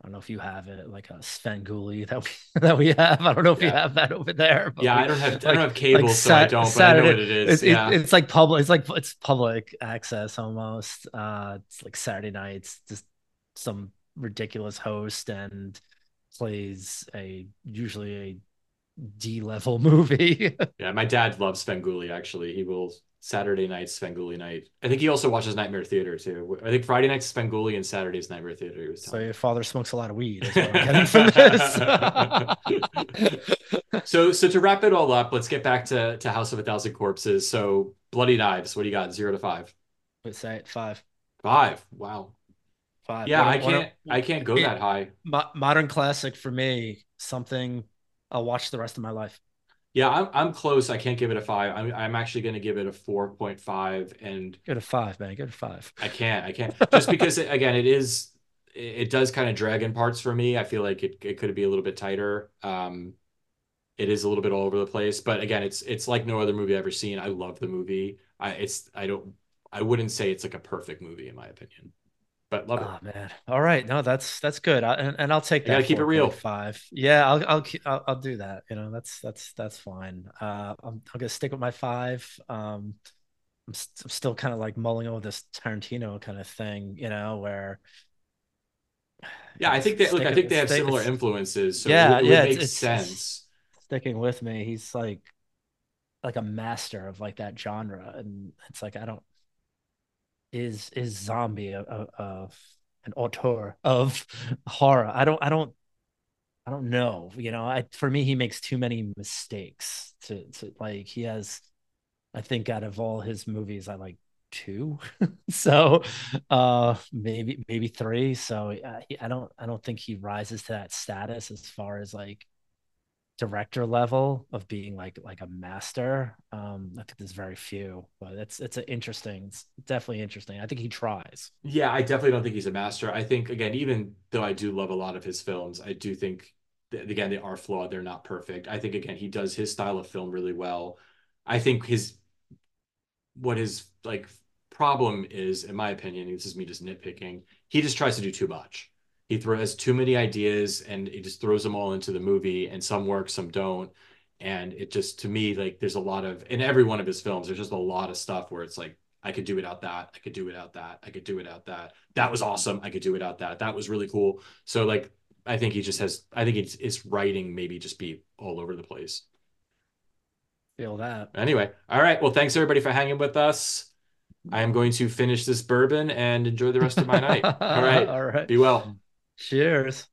I don't know if you have it, like a Svengoolie that we that we have. I don't know if yeah. you have that over there. yeah, we, I don't have like, I don't have cable, like so I don't. Saturday, but I know what it is. It's, yeah. it's like public. It's like it's public access almost. Uh, it's like Saturday nights, just some ridiculous host and plays a usually a D level movie. yeah, my dad loves Svengoolie. Actually, he will Saturday night Svengoolie night. I think he also watches Nightmare Theater too. I think Friday night's Svengoolie and Saturday's Nightmare Theater. He was so your father smokes a lot of weed. Is what I'm getting from this. so so to wrap it all up, let's get back to to House of a Thousand Corpses. So Bloody Knives. What do you got? Zero to five. Let's say it five. Five. Wow. Five. Yeah, I can't. I can't go that high. Modern classic for me. Something I'll watch the rest of my life. Yeah, I'm I'm close. I can't give it a five. I'm I'm actually going to give it a four point five. And get a five, man. Get a five. I can't. I can't. Just because it, again, it is. It does kind of drag in parts for me. I feel like it it could be a little bit tighter. Um, it is a little bit all over the place. But again, it's it's like no other movie I've ever seen. I love the movie. I it's I don't I wouldn't say it's like a perfect movie in my opinion but love oh, it. man. All right. No, that's that's good. I, and, and I'll take that. gotta keep it real. Five. Yeah, I'll I'll, I'll I'll do that. You know, that's that's that's fine. Uh, I'm I'm gonna stick with my five. Um, I'm, st- I'm still kind of like mulling over this Tarantino kind of thing. You know, where. Yeah, I think they look. I think they have similar influences. So yeah, it, it yeah, makes it's, sense. sticking with me, he's like, like a master of like that genre, and it's like I don't is is zombie a an auteur of horror. I don't I don't I don't know. You know, I for me he makes too many mistakes to to like he has I think out of all his movies I like two. so uh maybe maybe three. So I, I don't I don't think he rises to that status as far as like director level of being like like a master. Um, I think there's very few, but it's it's an interesting, it's definitely interesting. I think he tries. Yeah, I definitely don't think he's a master. I think again, even though I do love a lot of his films, I do think that, again they are flawed. They're not perfect. I think again he does his style of film really well. I think his what his like problem is, in my opinion, this is me just nitpicking. He just tries to do too much he throws too many ideas and he just throws them all into the movie and some work some don't and it just to me like there's a lot of in every one of his films there's just a lot of stuff where it's like i could do without that i could do without that i could do without that that was awesome i could do without that that was really cool so like i think he just has i think it's his writing maybe just be all over the place feel that anyway all right well thanks everybody for hanging with us I am going to finish this bourbon and enjoy the rest of my night. All right. All right. Be well. Cheers